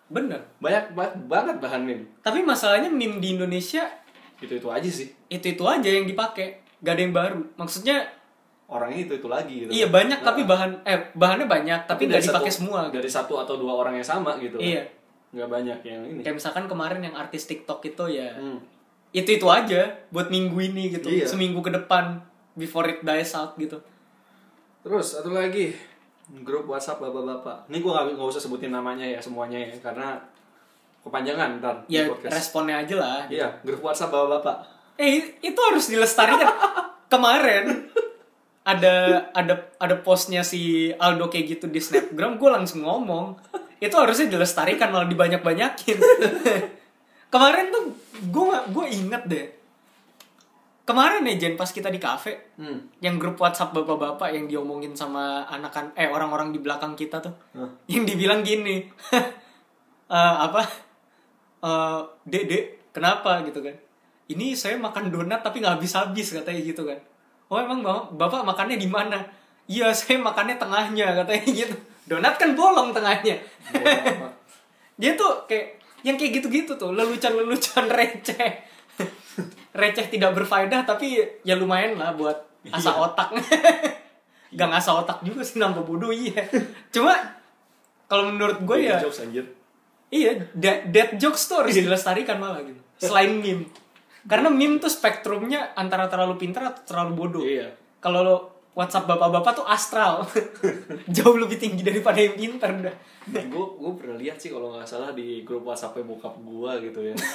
Speaker 2: Bener.
Speaker 1: Banyak, banyak banget bahan meme.
Speaker 2: Tapi masalahnya meme di Indonesia
Speaker 1: Itu-itu aja sih.
Speaker 2: itu itu aja yang dipakai. Gak ada yang baru. Maksudnya
Speaker 1: Orangnya itu-itu lagi gitu.
Speaker 2: Iya banyak
Speaker 1: Nah,
Speaker 2: tapi bahan eh bahannya banyak tapi nggak dipakai
Speaker 1: satu-
Speaker 2: semua gitu.
Speaker 1: Dari satu atau dua orang yang sama gitu.
Speaker 2: Iya.
Speaker 1: Nggak banyak yang ini.
Speaker 2: Kayak misalkan kemarin yang artis TikTok itu ya.
Speaker 1: Hmm.
Speaker 2: Itu itu aja buat minggu ini gitu
Speaker 1: Iya.
Speaker 2: seminggu ke depan before it dies out gitu.
Speaker 1: Terus satu lagi. Grup WhatsApp bapak-bapak. Ini gue nggak nggak usah sebutin namanya ya semuanya ya karena kepanjangan ntar
Speaker 2: ya responnya aja lah
Speaker 1: Iya grup WhatsApp bapak-bapak.
Speaker 2: eh itu harus dilestarikan. Kemarin ada ada ada postnya si Aldo kayak gitu di snapgram gue langsung ngomong. Itu harusnya dilestarikan malah dibanyak banyakin kemarin tuh gue gue inget deh. Kemarin ya Jen pas kita di kafe
Speaker 1: Hmm.
Speaker 2: yang grup WhatsApp bapak-bapak yang diomongin sama anakan eh orang-orang di belakang kita tuh
Speaker 1: Hah.
Speaker 2: yang dibilang gini eh, apa? Eh dek dek kenapa? Gitu kan. Ini saya makan donat tapi nggak habis habis katanya gitu kan. Oh emang bapak, bapak makannya di mana? Iya saya makannya tengahnya katanya gitu. Donat kan bolong tengahnya. Dia tuh kayak yang kayak gitu-gitu tuh lelucon-lelucon receh. Receh tidak berfaedah tapi ya lumayan lah buat asa
Speaker 1: Iya.
Speaker 2: otak. Gak ngasah otak juga sih nambah bodoh iya. Cuma kalau menurut gue ya
Speaker 1: jokes anjir.
Speaker 2: Iya dead, dead jokes tuh harus dilestarikan malah gitu. Selain meme. Karena meme tuh spektrumnya antara terlalu pintar atau terlalu bodoh.
Speaker 1: Iya.
Speaker 2: kalau WhatsApp bapak-bapak tuh astral. Jauh lebih tinggi daripada yang pintar udah.
Speaker 1: Gue gue pernah lihat sih kalau nggak salah di grup WhatsApp bokap gue gitu ya.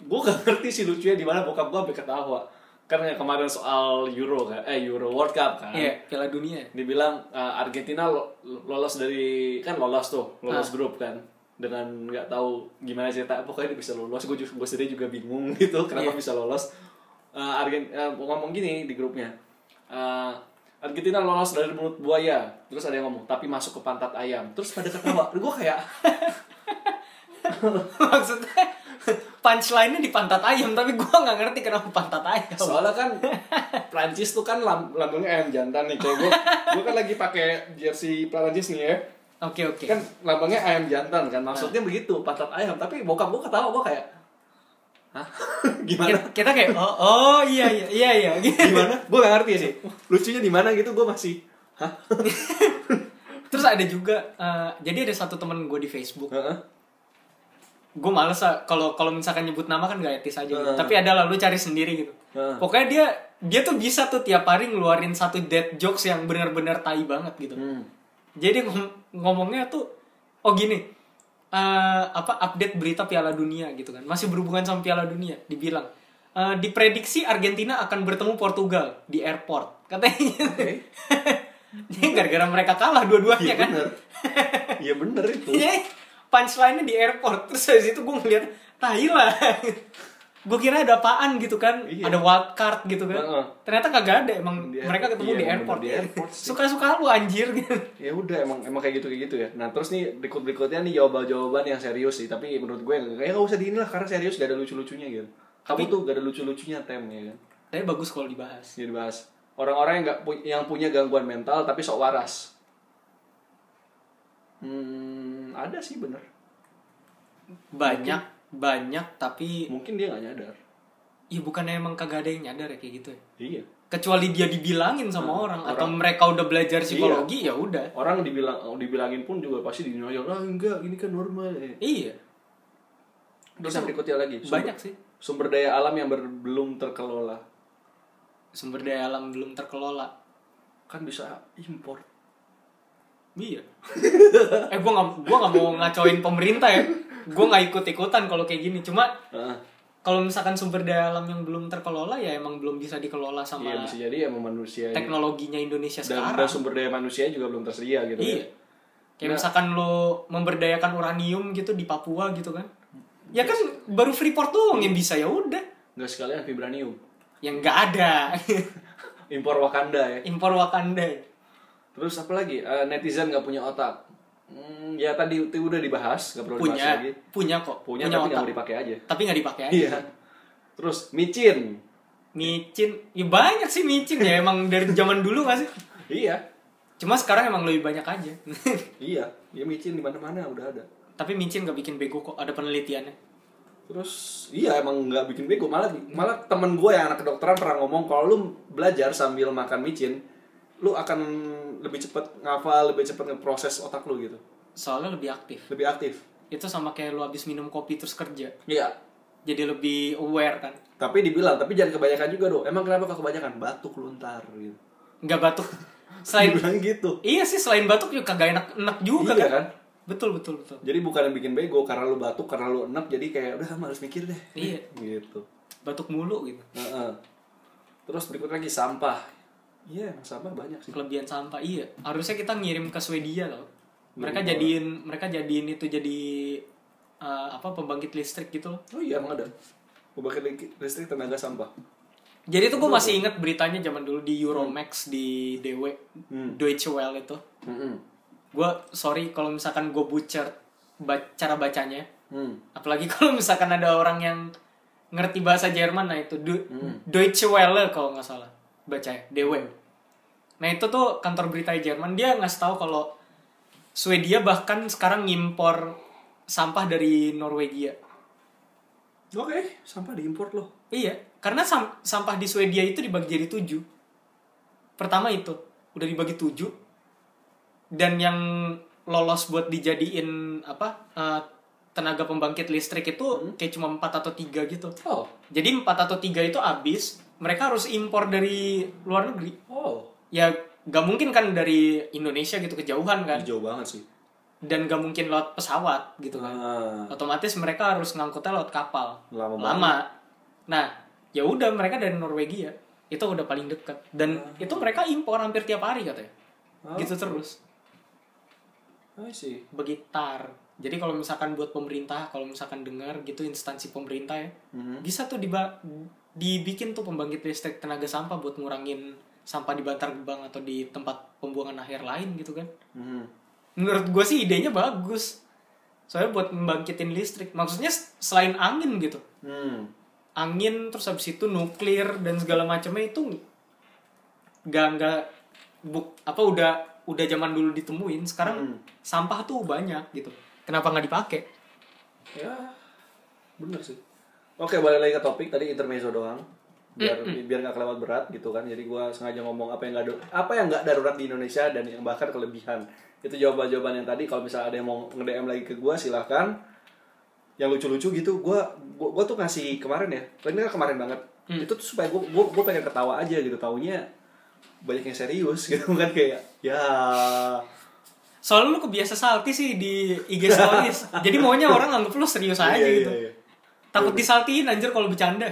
Speaker 1: Gue gak ngerti sih lucunya di mana bokap gue sampai ketawa. Karena kemarin soal Euro kan eh Euro World Cup kan.
Speaker 2: Iya, Piala Dunia.
Speaker 1: dibilang uh, Argentina lo- lolos dari kan lolos tuh lolos
Speaker 2: Ah.
Speaker 1: grup kan. Dengan nggak tahu gimana cerita pokoknya dia bisa lolos. Gue juga gue sendiri juga bingung gitu kenapa
Speaker 2: Iya.
Speaker 1: bisa lolos uh, Argent uh, ngomong gini di grupnya. Uh, Argentina lolos dari mulut buaya. Terus ada yang ngomong tapi masuk ke pantat ayam. Terus pada ketawa. Gue kayak
Speaker 2: Maksudnya punchline-nya di pantat ayam, tapi gua nggak ngerti kenapa pantat ayam.
Speaker 1: soalnya kan Prancis tuh kan lam, lambungnya ayam jantan nih kayak gue gue kan lagi pakai jersey Prancis nih ya.
Speaker 2: Oke, oke.
Speaker 1: kan lambangnya ayam jantan kan maksudnya begitu pantat ayam. Tapi bokap gue ketawa gue kayak hah gimana
Speaker 2: Kita, kita kayak oh, oh iya iya iya iya.
Speaker 1: gimana gue gak ngerti sih lucunya di mana gitu gue masih hah
Speaker 2: Terus ada juga eh, jadi ada satu temen gue di Facebook.
Speaker 1: Heeh.
Speaker 2: Gue males kalau kalau misalkan nyebut nama kan gak etis aja gitu.
Speaker 1: Heeh.
Speaker 2: Tapi ada lah lu cari sendiri gitu.
Speaker 1: Heeh.
Speaker 2: Pokoknya dia dia tuh bisa tuh tiap hari ngeluarin satu dead jokes yang benar-benar tai banget gitu.
Speaker 1: Hmm.
Speaker 2: Jadi ngom- ngomongnya tuh oh gini. Eh, apa update berita Piala Dunia gitu kan. Masih berhubungan sama Piala Dunia dibilang eh, diprediksi Argentina akan bertemu Portugal di airport. Katanya gitu.
Speaker 1: Oke.
Speaker 2: Ini gara-gara mereka kalah dua-duanya
Speaker 1: iya
Speaker 2: kan.
Speaker 1: bener iya bener itu
Speaker 2: Iya, punchline-nya di airport. Terus dari situ gue ngeliat, tai lah. Gue kira ada apaan gitu kan.
Speaker 1: Iya.
Speaker 2: Ada wild card gitu kan.
Speaker 1: Heeh.
Speaker 2: Ternyata kagak ada. Emang
Speaker 1: Di
Speaker 2: mereka ketemu
Speaker 1: Iya,
Speaker 2: di airport.
Speaker 1: di airport sih.
Speaker 2: Suka-suka lu anjir gitu.
Speaker 1: ya udah emang emang kayak gitu kayak gitu ya nah terus nih berikut berikutnya nih jawaban jawaban yang serius sih tapi menurut gue kayak gak usah diinin lah karena serius gak ada lucu lucunya gitu kamu
Speaker 2: Tapi-
Speaker 1: tuh gak ada lucu lucunya tem ya kan
Speaker 2: Tapi bagus kalau dibahas.
Speaker 1: jadi bahas orang-orang yang nggak pu- yang punya gangguan mental tapi sok waras hmm ada sih bener
Speaker 2: Banyak, banyak tapi
Speaker 1: mungkin dia nggak nyadar
Speaker 2: ya bukannya emang kagak ada yang nyadar ya kayak gitu ya.
Speaker 1: iya
Speaker 2: Kecuali dia dibilangin sama
Speaker 1: Hmm,
Speaker 2: orang,
Speaker 1: orang.
Speaker 2: atau mereka udah belajar psikologi ya udah.
Speaker 1: orang dibilang dibilangin pun juga pasti dinoyol ah enggak ini kan normal eh.
Speaker 2: Iya,
Speaker 1: terus yang berikutnya lagi sumber,
Speaker 2: banyak sih.
Speaker 1: sumber daya alam yang ber- belum terkelola
Speaker 2: Sumber daya alam belum terkelola.
Speaker 1: kan bisa impor
Speaker 2: Iya. eh gue nggak gua nggak mau ngacoin pemerintah ya. Gue nggak ikut ikutan kalau kayak gini. Cuma
Speaker 1: Heeh.
Speaker 2: kalau misalkan sumber daya alam yang belum terkelola ya emang belum bisa dikelola sama
Speaker 1: iya bisa jadi emang manusia
Speaker 2: teknologinya Indonesia
Speaker 1: dan,
Speaker 2: sekarang.
Speaker 1: dan sumber daya manusia juga belum tersedia gitu
Speaker 2: iya.
Speaker 1: ya
Speaker 2: Kayak
Speaker 1: Nah.
Speaker 2: misalkan lo memberdayakan uranium gitu di Papua gitu kan. Ya kan baru Freeport doang yang bisa ya udah.
Speaker 1: nggak sekalian vibranium
Speaker 2: Yang nggak ada.
Speaker 1: impor Wakanda ya
Speaker 2: Impor Wakanda.
Speaker 1: terus apa lagi Eh, netizen nggak punya otak hmm, ya tadi itu udah dibahas nggak perlu dibahas
Speaker 2: Punya,
Speaker 1: lagi
Speaker 2: punya kok.
Speaker 1: punya, tapi nggak mau dipakai aja
Speaker 2: Tapi nggak dipakai aja.
Speaker 1: iya terus micin
Speaker 2: Micin, ya banyak sih micin ya emang dari zaman dulu gak sih?
Speaker 1: iya
Speaker 2: Cuma sekarang emang lebih banyak aja.
Speaker 1: iya ya micin di mana mana udah ada
Speaker 2: Tapi micin gak bikin bego kok, ada penelitiannya.
Speaker 1: Terus iya emang nggak bikin bego malah malah temen gue yang anak kedokteran pernah ngomong kalau lu belajar sambil makan micin lu akan lebih cepet ngafal lebih cepet ngeproses otak lu gitu
Speaker 2: Soalnya lebih aktif.
Speaker 1: lebih aktif
Speaker 2: Itu sama kayak lu habis minum kopi terus kerja.
Speaker 1: iya
Speaker 2: Jadi lebih aware kan.
Speaker 1: tapi dibilang tapi jangan kebanyakan juga dong emang kenapa kok kebanyakan batuk lu ntar gitu
Speaker 2: Nggak batuk. Selain
Speaker 1: dibilang gitu
Speaker 2: Iya sih selain batuk juga kagak enak enak juga
Speaker 1: iya
Speaker 2: kan.
Speaker 1: kan
Speaker 2: Betul betul betul.
Speaker 1: jadi bukan yang bikin bego karena lu batuk karena lu enak jadi kayak udah males mikir deh
Speaker 2: Iya.
Speaker 1: gitu
Speaker 2: Batuk mulu gitu.
Speaker 1: Heeh. terus berikut lagi sampah iya emang sampah banyak sih
Speaker 2: Kelebihan sampah iya. Harusnya kita ngirim ke Swedia loh. Mereka jadiin mereka jadiin itu jadi eh, apa pembangkit listrik gitu loh.
Speaker 1: oh iya emang ada pembangkit li- listrik tenaga sampah
Speaker 2: Jadi tuh gue masih inget beritanya zaman dulu di Euromax di DW
Speaker 1: Hmm.
Speaker 2: Deutsche Welle itu.
Speaker 1: Mm-mm.
Speaker 2: Gue sorry kalau misalkan gue butcher ba- cara bacanya.
Speaker 1: Hmm.
Speaker 2: Apalagi kalau misalkan ada orang yang ngerti bahasa Jerman nah itu Du-
Speaker 1: Hmm.
Speaker 2: Deutsche Welle kalau nggak salah baca ya DW. Nah itu tuh kantor berita Jerman dia ngasih tahu kalau Swedia bahkan sekarang ngimpor sampah dari Norwegia.
Speaker 1: Oke, sampah diimpor loh.
Speaker 2: Iya, karena sam- sampah di Swedia itu dibagi jadi tujuh. Pertama itu udah dibagi tujuh, dan yang lolos buat dijadiin apa eh, tenaga pembangkit listrik itu kayak cuma empat atau tiga gitu.
Speaker 1: Oh.
Speaker 2: Jadi empat atau tiga itu habis, mereka harus impor dari luar negeri.
Speaker 1: Oh.
Speaker 2: Ya gak mungkin kan dari Indonesia gitu kejauhan kan,
Speaker 1: Jauh banget sih.
Speaker 2: dan gak mungkin lewat pesawat gitu kan.
Speaker 1: Ah.
Speaker 2: Otomatis mereka harus ngangkutnya lewat kapal.
Speaker 1: Lama banget.
Speaker 2: lama. Nah, ya udah mereka dari Norwegia itu udah paling dekat dan itu mereka impor hampir tiap hari katanya.
Speaker 1: Oh.
Speaker 2: Gitu terus.
Speaker 1: See.
Speaker 2: Begitar. Jadi kalau misalkan buat pemerintah, kalau misalkan dengar gitu instansi pemerintah ya,
Speaker 1: Mhm.
Speaker 2: bisa tuh diba dibikin tuh pembangkit listrik tenaga sampah buat ngurangin sampah di Bantar Gebang atau di tempat pembuangan akhir lain gitu kan.
Speaker 1: Mhm.
Speaker 2: Menurut gue sih idenya bagus. Soalnya buat membangkitin listrik. Maksudnya selain angin gitu.
Speaker 1: Hmm.
Speaker 2: Angin terus habis itu nuklir dan segala macamnya itu nggak nggak buk apa udah udah zaman dulu ditemuin. Sekarang
Speaker 1: Hmm.
Speaker 2: sampah tuh banyak gitu. Kenapa nggak dipakai?
Speaker 1: Ya, bener sih. Oke, balik lagi ke topik tadi intermezzo doang. Biar biar nggak kelewat berat gitu kan. Jadi gua sengaja ngomong apa yang nggak apa yang nggak darurat di Indonesia dan yang bahkan kelebihan. Itu jawaban-jawaban yang tadi. Kalau misalnya ada yang mau nge-DM lagi ke gua silahkan. Yang lucu-lucu gitu, gua, gua gua tuh ngasih kemarin ya. Ini kan kemarin banget. Itu tuh supaya gua, gua gua pengen ketawa aja gitu. Taunya banyak yang serius gitu kan kayak ya
Speaker 2: Soalnya lu kebiasa salty sih di IG stories. Jadi maunya orang anggap lu serius aja
Speaker 1: Iya,
Speaker 2: gitu.
Speaker 1: iya, iya.
Speaker 2: Takut disaltiin anjir kalau bercanda.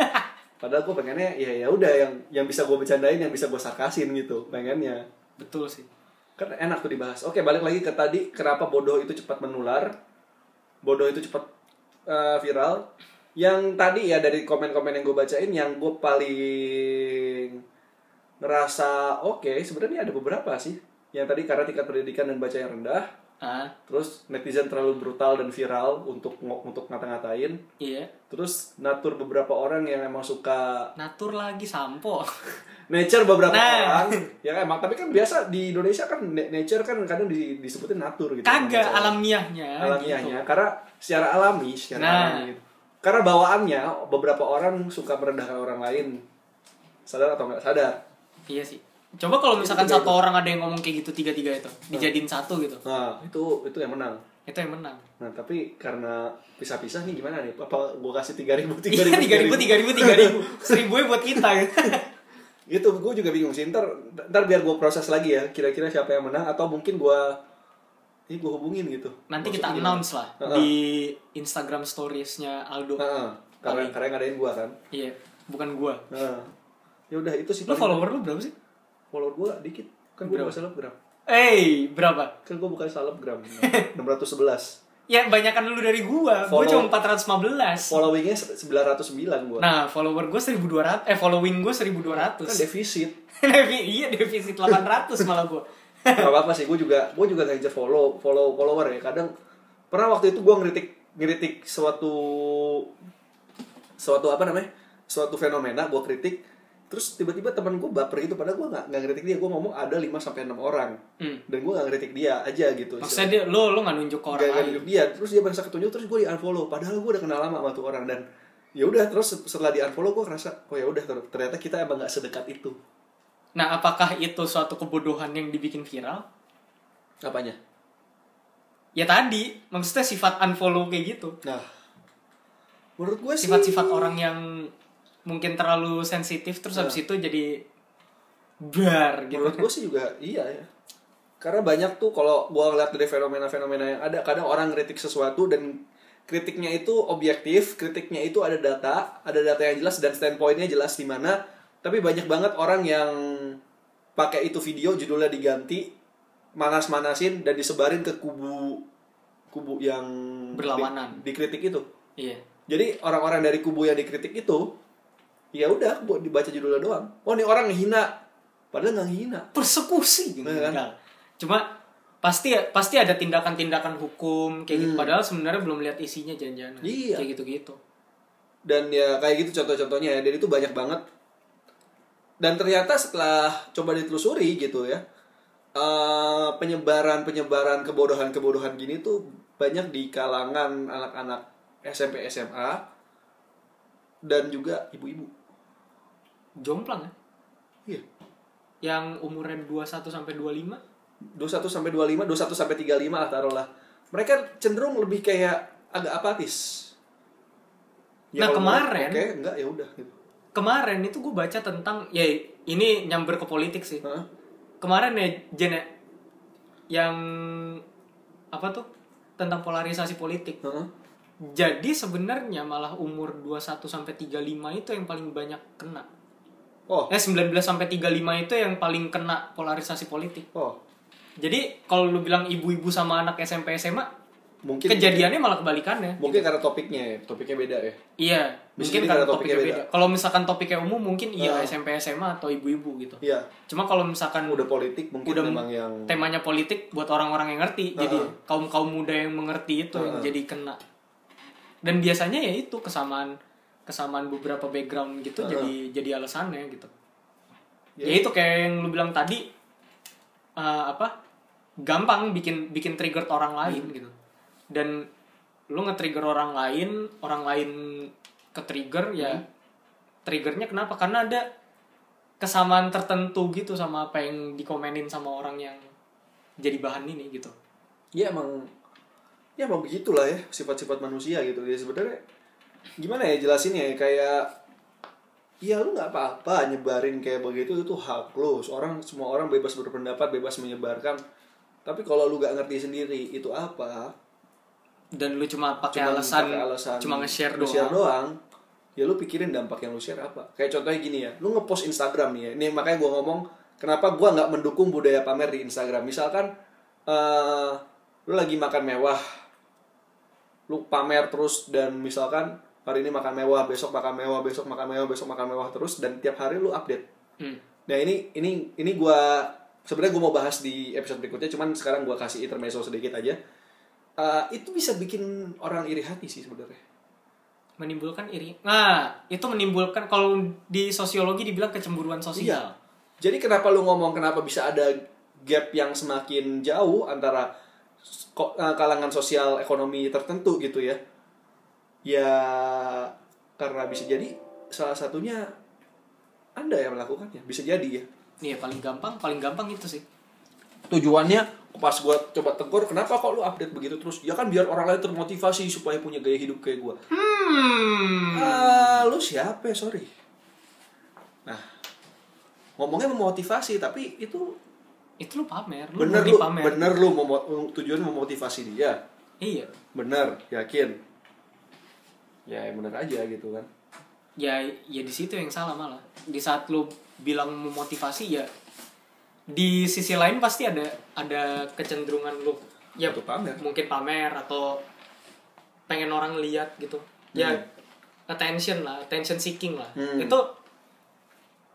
Speaker 1: Padahal gue pengennya ya ya udah yang yang bisa gue bercandain, yang bisa gue sarkasin gitu, pengennya.
Speaker 2: Betul sih.
Speaker 1: Kan enak tuh dibahas. Oke, balik lagi ke tadi kenapa bodoh itu cepat menular. Bodoh itu cepat eh, viral. Yang tadi ya dari komen-komen yang gue bacain yang gue paling ngerasa oke, sebenarnya ada beberapa sih. Yang tadi karena tingkat pendidikan dan baca yang rendah,
Speaker 2: Ah,
Speaker 1: terus netizen terlalu brutal dan viral untuk untuk ngata-ngatain.
Speaker 2: iya.
Speaker 1: Terus natur beberapa orang yang emang suka
Speaker 2: Natur lagi sampo.
Speaker 1: nature beberapa
Speaker 2: Nah.
Speaker 1: orang ya emang tapi kan biasa di Indonesia kan na- nature kan kadang di- disebutin natur gitu
Speaker 2: Kagak alamiahnya.
Speaker 1: alamiahnya
Speaker 2: gitu.
Speaker 1: karena secara alami secara
Speaker 2: Nah.
Speaker 1: alami gitu. karena bawaannya beberapa orang suka merendahkan orang lain sadar atau nggak sadar
Speaker 2: Iya sih. Coba kalau misalkan
Speaker 1: Itu
Speaker 2: satu orang ada yang ngomong kayak gitu tiga-tiga itu, dijadiin satu gitu.
Speaker 1: nah itu itu yang menang
Speaker 2: Itu yang menang.
Speaker 1: nah tapi karena pisah-pisah nih gimana nih apa gua kasih tiga ribu tiga
Speaker 2: Iya,
Speaker 1: ribu
Speaker 2: tiga ribu, tiga ribu, tiga ribu. Seribu buat kita gitu.
Speaker 1: gitu gue juga bingung sih ntar ntar biar gue proses lagi ya kira-kira siapa yang menang atau mungkin gue ini gue hubungin gitu
Speaker 2: Nanti
Speaker 1: Maksudnya
Speaker 2: kita
Speaker 1: gimana?
Speaker 2: announce lah
Speaker 1: Heeh.
Speaker 2: di Instagram storiesnya Aldo.
Speaker 1: Heeh. karena karena yang ngadain gue kan
Speaker 2: Iya, bukan gua.
Speaker 1: Nah, ya udah itu sih
Speaker 2: Lu
Speaker 1: paling-
Speaker 2: follower lu berapa sih?
Speaker 1: Follower gue dikit kan gue bukan selebgram
Speaker 2: Eh, berapa?
Speaker 1: kan gue bukan selebgram 611
Speaker 2: Ya, banyakan lu dari gua. Gua
Speaker 1: Follow-
Speaker 2: cuma 415.
Speaker 1: followingnya 909 gue
Speaker 2: Nah, follower gue 1200 eh following gue
Speaker 1: kan
Speaker 2: 1200.
Speaker 1: defisit
Speaker 2: iya, defisit 800 malah gue.
Speaker 1: gak apa apa sih gue juga gue juga ngejar follow follow follower ya kadang pernah waktu itu gue ngeritik ngeritik suatu suatu apa namanya suatu fenomena gue kritik terus tiba-tiba teman gue baper gitu padahal gue nggak ngeritik dia gue ngomong ada 5 sampai enam orang
Speaker 2: Hmm.
Speaker 1: dan gue nggak ngeritik dia aja gitu
Speaker 2: Maksudnya dia lo lo nggak nunjuk ke orang
Speaker 1: Gak,
Speaker 2: lain.
Speaker 1: dia terus dia bangsa ketunjuk terus gue di unfollow padahal gue udah kenal lama sama tuh orang dan ya udah terus setelah di unfollow gue ngerasa oh ya udah ternyata kita emang nggak sedekat itu
Speaker 2: Nah, apakah itu suatu kebodohan yang dibikin viral?
Speaker 1: apanya
Speaker 2: Ya tadi, maksudnya sifat unfollow kayak gitu.
Speaker 1: nah menurut gue sih
Speaker 2: Sifat-sifat orang yang mungkin terlalu sensitif terus habis itu jadi bar gitu.
Speaker 1: menurut gue sih juga iya ya karena banyak tuh kalau gue ngeliat dari fenomena-fenomena yang ada kadang orang kritik sesuatu dan kritiknya itu objektif kritiknya itu ada data ada data yang jelas dan standpointnya jelas di mana tapi banyak banget orang yang pakai itu video judulnya diganti manas-manasin dan disebarin ke kubu kubu yang
Speaker 2: Berlawanan.
Speaker 1: di- dikritik itu
Speaker 2: Iya.
Speaker 1: jadi orang-orang dari kubu yang dikritik itu ya udah buat dibaca judulnya doang oh ini orang ngehina padahal nggak ngehina
Speaker 2: Persekusi gitu.
Speaker 1: Kan?
Speaker 2: Enggak. Cuma pasti pasti ada tindakan-tindakan hukum kayak gitu
Speaker 1: Hmm.
Speaker 2: padahal sebenarnya belum lihat isinya jangan-jangan.
Speaker 1: Iya.
Speaker 2: Kayak gitu-gitu.
Speaker 1: dan ya kayak gitu contoh-contohnya ya dan itu banyak banget dan ternyata setelah coba ditelusuri gitu ya eh, penyebaran-penyebaran kebodohan-kebodohan gini tuh banyak di kalangan anak-anak SMP SMA dan juga ibu-ibu.
Speaker 2: Jomplang ya.
Speaker 1: Iya.
Speaker 2: Yang umurnya 21 sampai 25.
Speaker 1: 21 sampai 25, 21 sampai 35 lah taruhlah. Mereka cenderung lebih kayak agak apatis.
Speaker 2: Nah,
Speaker 1: kalau
Speaker 2: kemarin-
Speaker 1: Oke, enggak ya udah gitu.
Speaker 2: Kemarin itu gue baca tentang ya ini nyamber ke politik sih.
Speaker 1: Hah?
Speaker 2: Kemarin ya Jen ya, yang apa tuh tentang polarisasi politik.
Speaker 1: Hah?
Speaker 2: Jadi sebenarnya malah umur 21 sampai 35 itu yang paling banyak kena.
Speaker 1: Oh,
Speaker 2: Eh 19 sampai 35 itu yang paling kena polarisasi politik.
Speaker 1: oh.
Speaker 2: Jadi kalau lu bilang ibu-ibu sama anak SMP SMA,
Speaker 1: Mungkin
Speaker 2: kejadiannya malah kebalikannya.
Speaker 1: mungkin karena topiknya ya, topiknya beda ya.
Speaker 2: Iya,
Speaker 1: Bisa
Speaker 2: mungkin karena
Speaker 1: karena
Speaker 2: topiknya
Speaker 1: topiknya
Speaker 2: beda. Kalau misalkan topiknya umum mungkin iya
Speaker 1: Ah.
Speaker 2: SMP SMA atau ibu-ibu gitu.
Speaker 1: Iya.
Speaker 2: Cuma kalau misalkan
Speaker 1: Udah politik mungkin
Speaker 2: udah
Speaker 1: memang yang
Speaker 2: temanya politik buat orang-orang yang ngerti, jadi
Speaker 1: Ah.
Speaker 2: kaum kaum muda yang mengerti itu yang
Speaker 1: Ah.
Speaker 2: jadi kena. Dan biasanya ya itu kesamaan kesamaan beberapa background gitu
Speaker 1: Ah.
Speaker 2: jadi jadi alasannya gitu.
Speaker 1: Ya.
Speaker 2: Ya itu kayak yang lu bilang tadi eh, apa? Gampang bikin bikin trigger orang lain
Speaker 1: Hmm.
Speaker 2: gitu. Dan lu nge-trigger orang lain, orang lain ke-trigger ya
Speaker 1: Hmm.
Speaker 2: triggernya kenapa? Karena ada kesamaan tertentu gitu sama apa yang dikomenin sama orang yang jadi bahan ini gitu.
Speaker 1: ya emang ya emang begitulah ya sifat-sifat manusia gitu ya sebenarnya gimana ya jelasin ya? Kayak ya lu nggak apa-apa nyebarin kayak begitu itu hak lu. Orang semua orang bebas berpendapat bebas menyebarkan. Tapi kalau lu nggak ngerti sendiri itu apa?
Speaker 2: Dan lu cuma pakai alasan,
Speaker 1: alasan
Speaker 2: cuma nge-share doang.
Speaker 1: doang. Ya lu pikirin dampak yang lu share apa. Kayak contohnya gini ya lu ngepost Instagram nih ya. Ini makanya gua ngomong kenapa gua nggak mendukung budaya pamer di Instagram? Misalkan eh lu lagi makan mewah lu pamer terus dan misalkan hari ini makan mewah besok makan mewah besok makan mewah besok makan mewah terus dan tiap hari lu update
Speaker 2: Hmm.
Speaker 1: nah ini ini ini gua sebenarnya gua mau bahas di episode berikutnya cuman sekarang gua kasih intermezzo sedikit aja Eh, itu bisa bikin orang iri hati sih sebenarnya
Speaker 2: Menimbulkan iri. Nah, itu menimbulkan kalau di sosiologi dibilang kecemburuan sosial.
Speaker 1: Iya. Jadi kenapa lu ngomong kenapa bisa ada gap yang semakin jauh antara eh, kalangan sosial ekonomi tertentu gitu ya? Ya karena bisa jadi salah satunya Anda yang melakukannya, bisa jadi ya.
Speaker 2: Iya, paling gampang, paling gampang itu sih.
Speaker 1: Tujuannya pas gua coba tegur, kenapa kok lu update begitu terus? Ya kan biar orang lain termotivasi supaya punya gaya hidup kayak gua.
Speaker 2: Hmm.
Speaker 1: Ah, lu siapa ya? Sorry. Nah, ngomongnya memotivasi tapi itu
Speaker 2: Itu lu pamer, lu
Speaker 1: bener lu
Speaker 2: pamer.
Speaker 1: bener lu memo- tujuan memotivasi dia
Speaker 2: Iya.
Speaker 1: bener yakin ya yang bener aja gitu kan
Speaker 2: Ya, ya di situ yang salah malah. Di saat lu bilang memotivasi ya di sisi lain pasti ada ada kecenderungan lu ya
Speaker 1: Untuk pamer.
Speaker 2: mungkin pamer atau pengen orang lihat gitu ya
Speaker 1: Hmm.
Speaker 2: attention lah attention seeking lah
Speaker 1: Hmm.
Speaker 2: itu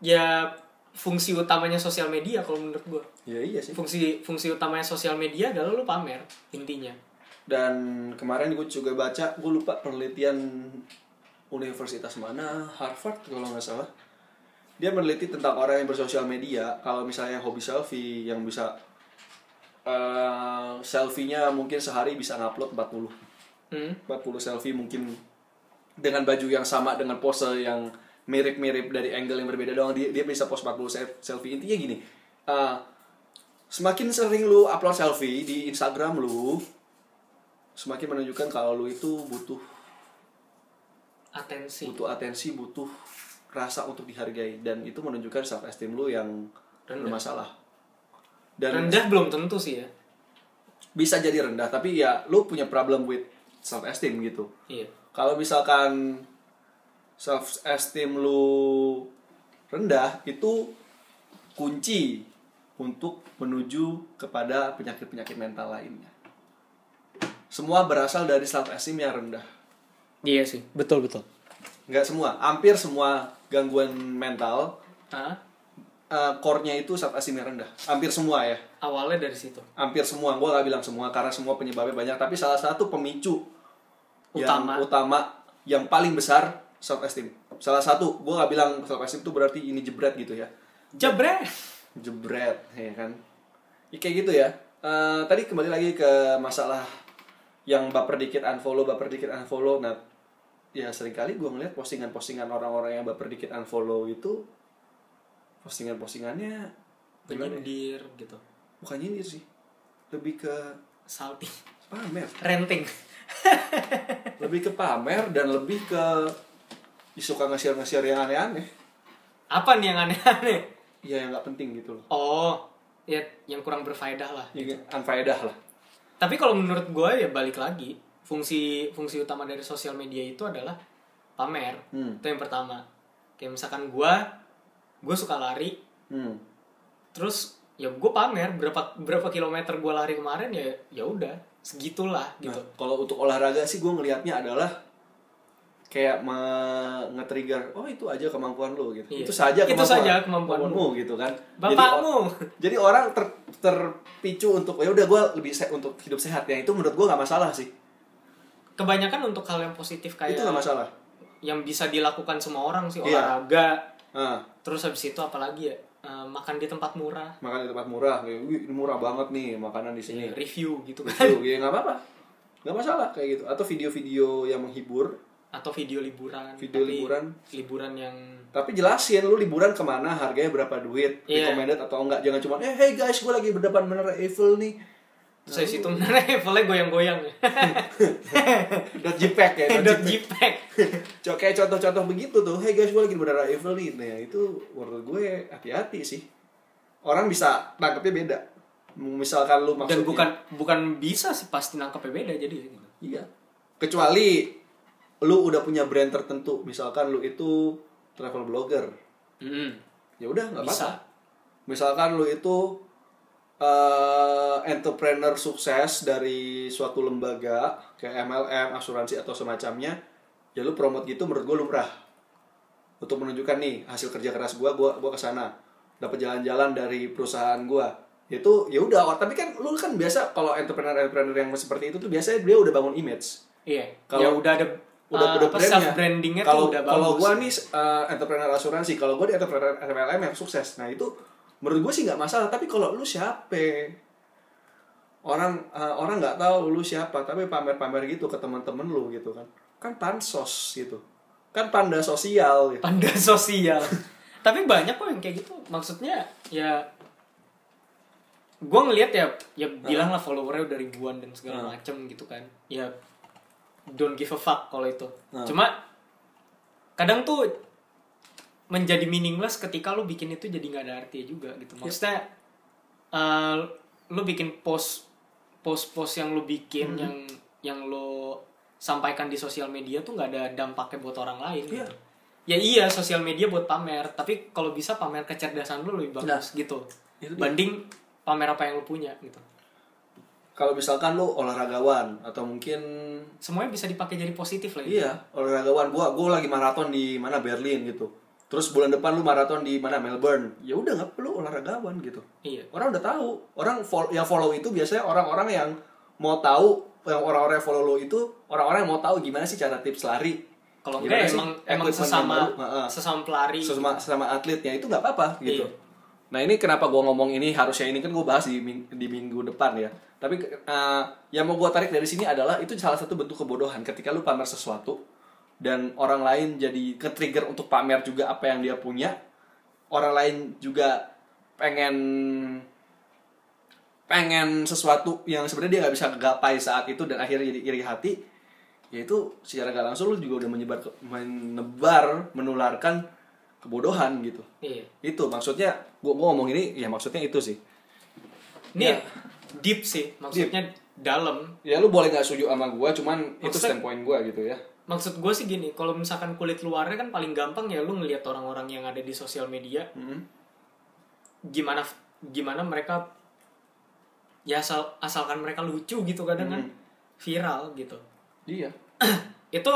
Speaker 2: ya fungsi utamanya sosial media kalau menurut gua
Speaker 1: ya iya sih
Speaker 2: fungsi fungsi utamanya sosial media adalah lu pamer intinya
Speaker 1: dan kemarin gue juga baca gue lupa penelitian universitas mana Harvard kalau nggak salah. Dia meneliti tentang orang yang bersosial media. Kalau misalnya hobi selfie yang bisa eh, selfie-nya mungkin sehari bisa ngupload 40
Speaker 2: hmm?
Speaker 1: 40 selfie mungkin dengan baju yang sama dengan pose yang mirip-mirip dari angle yang berbeda doang dia dia bisa post 40 se- selfie. Intinya gini uh, semakin sering lu upload selfie di Instagram lu semakin menunjukkan kalau lu itu butuh
Speaker 2: atensi.
Speaker 1: Butuh atensi butuh rasa untuk dihargai. Dan itu menunjukkan self esteem lu yang
Speaker 2: Rendah.
Speaker 1: bermasalah. Dan
Speaker 2: rendah belum tentu sih ya.
Speaker 1: Bisa jadi rendah tapi ya lu punya problem with self esteem gitu.
Speaker 2: Iya.
Speaker 1: Kalau misalkan self esteem lu rendah itu kunci untuk menuju kepada penyakit-penyakit mental lainnya. Semua berasal dari self esteem yang rendah.
Speaker 2: iya sih betul betul
Speaker 1: Nggak semua, hampir semua gangguan mental
Speaker 2: ah
Speaker 1: eh, core-nya itu self esteem yang rendah. Hampir semua ya.
Speaker 2: awalnya dari situ
Speaker 1: Hampir semua, gue gak bilang semua karena semua penyebabnya banyak, tapi salah satu pemicu
Speaker 2: Utama.
Speaker 1: yang utama yang paling besar self esteem. Salah satu, gue gak bilang self esteem itu berarti ini jebret gitu ya.
Speaker 2: jebret
Speaker 1: Jebret, ya kan. Ya, kayak gitu ya. Eh, tadi kembali lagi ke masalah yang baper dikit unfollow, baper dikit unfollow. Nah, ya sering kali gue ngeliat postingan-postingan orang-orang yang baper dikit unfollow itu postingan-postingannya gimana ya?
Speaker 2: Gitu.
Speaker 1: bukan nyindir sih lebih ke
Speaker 2: Salty.
Speaker 1: pamer
Speaker 2: Renting.
Speaker 1: lebih ke pamer dan lebih ke suka nge-share nge-share yang aneh-aneh
Speaker 2: Apa nih yang aneh-aneh?
Speaker 1: ya yang nggak penting gitu loh
Speaker 2: Oh, ya yang kurang berfaedah lah.
Speaker 1: ya, unfaedah lah
Speaker 2: Tapi kalau menurut gue ya balik lagi fungsi fungsi utama dari sosial media itu adalah pamer.
Speaker 1: Hmm.
Speaker 2: Itu yang pertama. Kayak misalkan gue gue suka lari,
Speaker 1: hmm.
Speaker 2: terus ya gue pamer berapa berapa kilometer gue lari kemarin ya ya udah segitulah gitu.
Speaker 1: Nah, kalau untuk olahraga sih gue ngelihatnya adalah kayak nge-trigger oh itu aja kemampuan lu gitu.
Speaker 2: Iya.
Speaker 1: itu saja
Speaker 2: Itu
Speaker 1: kemampuan,
Speaker 2: saja kemampuanmu.
Speaker 1: gitu kan.
Speaker 2: Bapakmu.
Speaker 1: jadi, jadi orang ter, terpicu untuk ya udah gue lebih se- untuk hidup sehat. Ya itu menurut gue nggak masalah sih.
Speaker 2: Kebanyakan untuk hal yang positif kayak
Speaker 1: itu nggak masalah.
Speaker 2: yang bisa dilakukan semua orang sih
Speaker 1: Iya.
Speaker 2: olahraga.
Speaker 1: nah,
Speaker 2: Terus habis itu apalagi ya? Eh, makan di tempat murah,
Speaker 1: makan di tempat murah. Kayak "Wih, murah banget nih makanan di sini.
Speaker 2: Ya, review gitu kan.
Speaker 1: Itu ya nggak apa-apa. Nggak masalah kayak gitu. Atau video-video yang menghibur
Speaker 2: Atau video liburan.
Speaker 1: Video
Speaker 2: tapi
Speaker 1: liburan.
Speaker 2: Liburan yang
Speaker 1: tapi jelasin lu liburan ke mana harganya berapa duit
Speaker 2: Iya.
Speaker 1: recommended atau enggak jangan cuma eh hey guys gue lagi berdepan menara Eiffel nih
Speaker 2: Terus habis itu benernya levelnya goyang-goyang ya.
Speaker 1: dot jpeg ya dot jpeg kayak contoh-contoh begitu tuh hey guys gue lagi di menara Eiffel nih nah itu menurut gue hati-hati sih orang bisa nangkepnya beda misalkan lu maksudnya
Speaker 2: Dan bukan bukan bisa sih pasti nangkepnya beda jadi gitu.
Speaker 1: Iya. Kecuali lu udah punya brand tertentu, misalkan lu itu travel blogger,
Speaker 2: Mm.
Speaker 1: ya udah nggak
Speaker 2: Bisa.
Speaker 1: apa-apa. Misalkan lu itu eh, entrepreneur sukses dari suatu lembaga kayak MLM, asuransi atau semacamnya, ya lu promote gitu menurut gue lumrah. Untuk menunjukkan nih hasil kerja keras gua, gua gua ke sana dapat jalan-jalan dari perusahaan gua. Itu ya udah, tapi kan lu kan biasa kalau entrepreneur-entrepreneur yang seperti itu tuh biasanya dia udah bangun image.
Speaker 2: Iya.
Speaker 1: Kalau-
Speaker 2: ya udah ada
Speaker 1: udah
Speaker 2: uh,
Speaker 1: udah brandnya.
Speaker 2: brandingnya
Speaker 1: kalau
Speaker 2: udah
Speaker 1: kalau gua nih uh, entrepreneur asuransi kalau gua di entrepreneur MLM yang sukses nah itu menurut gua sih nggak masalah tapi kalau lu siapa orang uh, orang nggak tahu lu siapa tapi pamer-pamer gitu ke teman-teman lu gitu kan kan pansos gitu kan panda sosial gitu.
Speaker 2: panda sosial. Tapi banyak kok yang kayak gitu. Maksudnya ya gue ngelihat ya ya bilang lah followernya udah ribuan dan segala
Speaker 1: Ah.
Speaker 2: macem gitu kan ya don't give a fuck kalau itu.
Speaker 1: Ah.
Speaker 2: cuma kadang tuh menjadi meaningless ketika lu bikin itu jadi nggak ada artinya juga gitu. Maksudnya eh, lu bikin post post post yang lu bikin yang yang lu sampaikan di sosial media tuh nggak ada dampaknya buat orang lain
Speaker 1: Iya.
Speaker 2: gitu. Ya iya sosial media buat pamer tapi kalau bisa pamer kecerdasan lu lebih bagus gitu
Speaker 1: itu dia.
Speaker 2: banding pamer apa yang lu punya gitu
Speaker 1: kalau misalkan lu olahragawan atau mungkin
Speaker 2: semuanya bisa dipakai jadi positif lah gitu.
Speaker 1: Iya, olahragawan gua gua lagi maraton di mana Berlin gitu. Terus bulan depan lu maraton di mana Melbourne. Ya udah nggak perlu olahragawan gitu.
Speaker 2: iya
Speaker 1: Orang udah tahu. Orang fol- yang follow itu biasanya orang-orang yang mau tahu yang orang-orang yang follow lo itu orang-orang yang mau tahu gimana sih cara tips lari.
Speaker 2: kalau enggak emang emang sesama
Speaker 1: baru?
Speaker 2: Sesama pelari
Speaker 1: Sesama, sesama atletnya itu nggak apa-apa gitu.
Speaker 2: Iya.
Speaker 1: Nah ini kenapa gua ngomong ini harusnya ini kan gue bahas di, di minggu depan ya. Tapi eh, yang mau gua tarik dari sini adalah itu salah satu bentuk kebodohan ketika lu pamer sesuatu dan orang lain jadi ke-trigger untuk pamer juga apa yang dia punya. Orang lain juga pengen pengen sesuatu yang sebenarnya dia nggak bisa gapai saat itu dan akhirnya jadi iri hati yaitu secara gak langsung lu juga udah menyebar menebar menularkan kebodohan gitu.
Speaker 2: Iya.
Speaker 1: Itu maksudnya gua, gua ngomong ini ya maksudnya itu sih.
Speaker 2: Ini
Speaker 1: Ya.
Speaker 2: deep sih maksudnya dalam.
Speaker 1: Ya lu boleh nggak setuju sama gua cuman itu
Speaker 2: Maksudnya-
Speaker 1: standpoint gua gitu ya.
Speaker 2: Maksud gue sih gini kalau misalkan kulit luarnya kan paling gampang ya lu ngelihat orang-orang yang ada di sosial media.
Speaker 1: Mhm.
Speaker 2: gimana gimana mereka ya asal asalkan mereka lucu gitu kadang kan.
Speaker 1: Hmm.
Speaker 2: viral gitu.
Speaker 1: Iya.
Speaker 2: Itu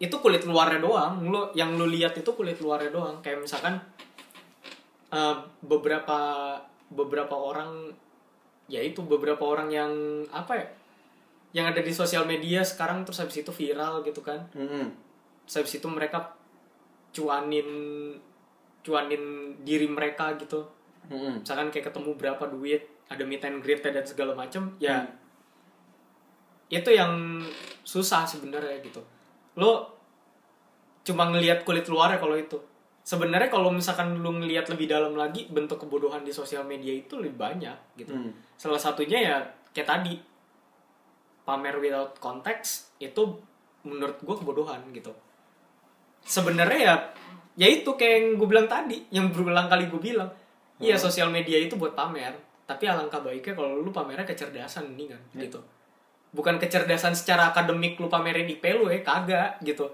Speaker 2: itu kulit luarnya doang lu yang lu lihat itu kulit luarnya doang kayak misalkan eh, beberapa beberapa orang ya itu beberapa orang yang apa ya yang ada di sosial media sekarang terus habis itu viral gitu kan
Speaker 1: Mhm.
Speaker 2: terus habis itu mereka cuanin cuanin diri mereka gitu
Speaker 1: Mhm.
Speaker 2: misalkan kayak ketemu berapa duit ada meet and greet dan segala macam ya
Speaker 1: Hmm.
Speaker 2: itu yang susah sebenarnya gitu lo cuma ngelihat kulit luarnya kalau itu. Sebenarnya kalau misalkan lu ngelihat lebih dalam lagi bentuk kebodohan di sosial media itu lebih banyak gitu.
Speaker 1: Hmm.
Speaker 2: salah satunya ya kayak tadi. Pamer without context itu menurut gue kebodohan gitu. Sebenarnya ya ya itu kayak yang gue bilang tadi yang berulang kali gue bilang. Iya sosial media itu buat pamer tapi alangkah baiknya kalau lu pamernya kecerdasan mendingan gitu bukan kecerdasan secara akademik lu pamerin IP lu ya kagak gitu.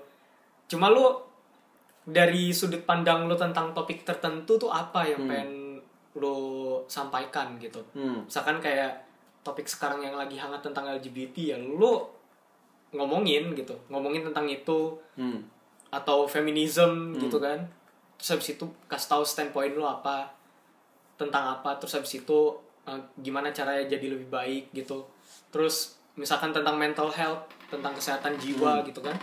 Speaker 2: Cuma lu dari sudut pandang lu tentang topik tertentu tuh apa yang pengen lu sampaikan gitu.
Speaker 1: Hmm.
Speaker 2: misalkan kayak topik sekarang yang lagi hangat tentang LGBT ya lu ngomongin gitu. Ngomongin tentang itu.
Speaker 1: Hmm.
Speaker 2: atau feminism gitu kan. Terus habis itu kasih tahu standpoint lu apa tentang apa. Terus habis itu eh, gimana caranya jadi lebih baik gitu. Terus misalkan tentang mental health tentang kesehatan jiwa gitu kan.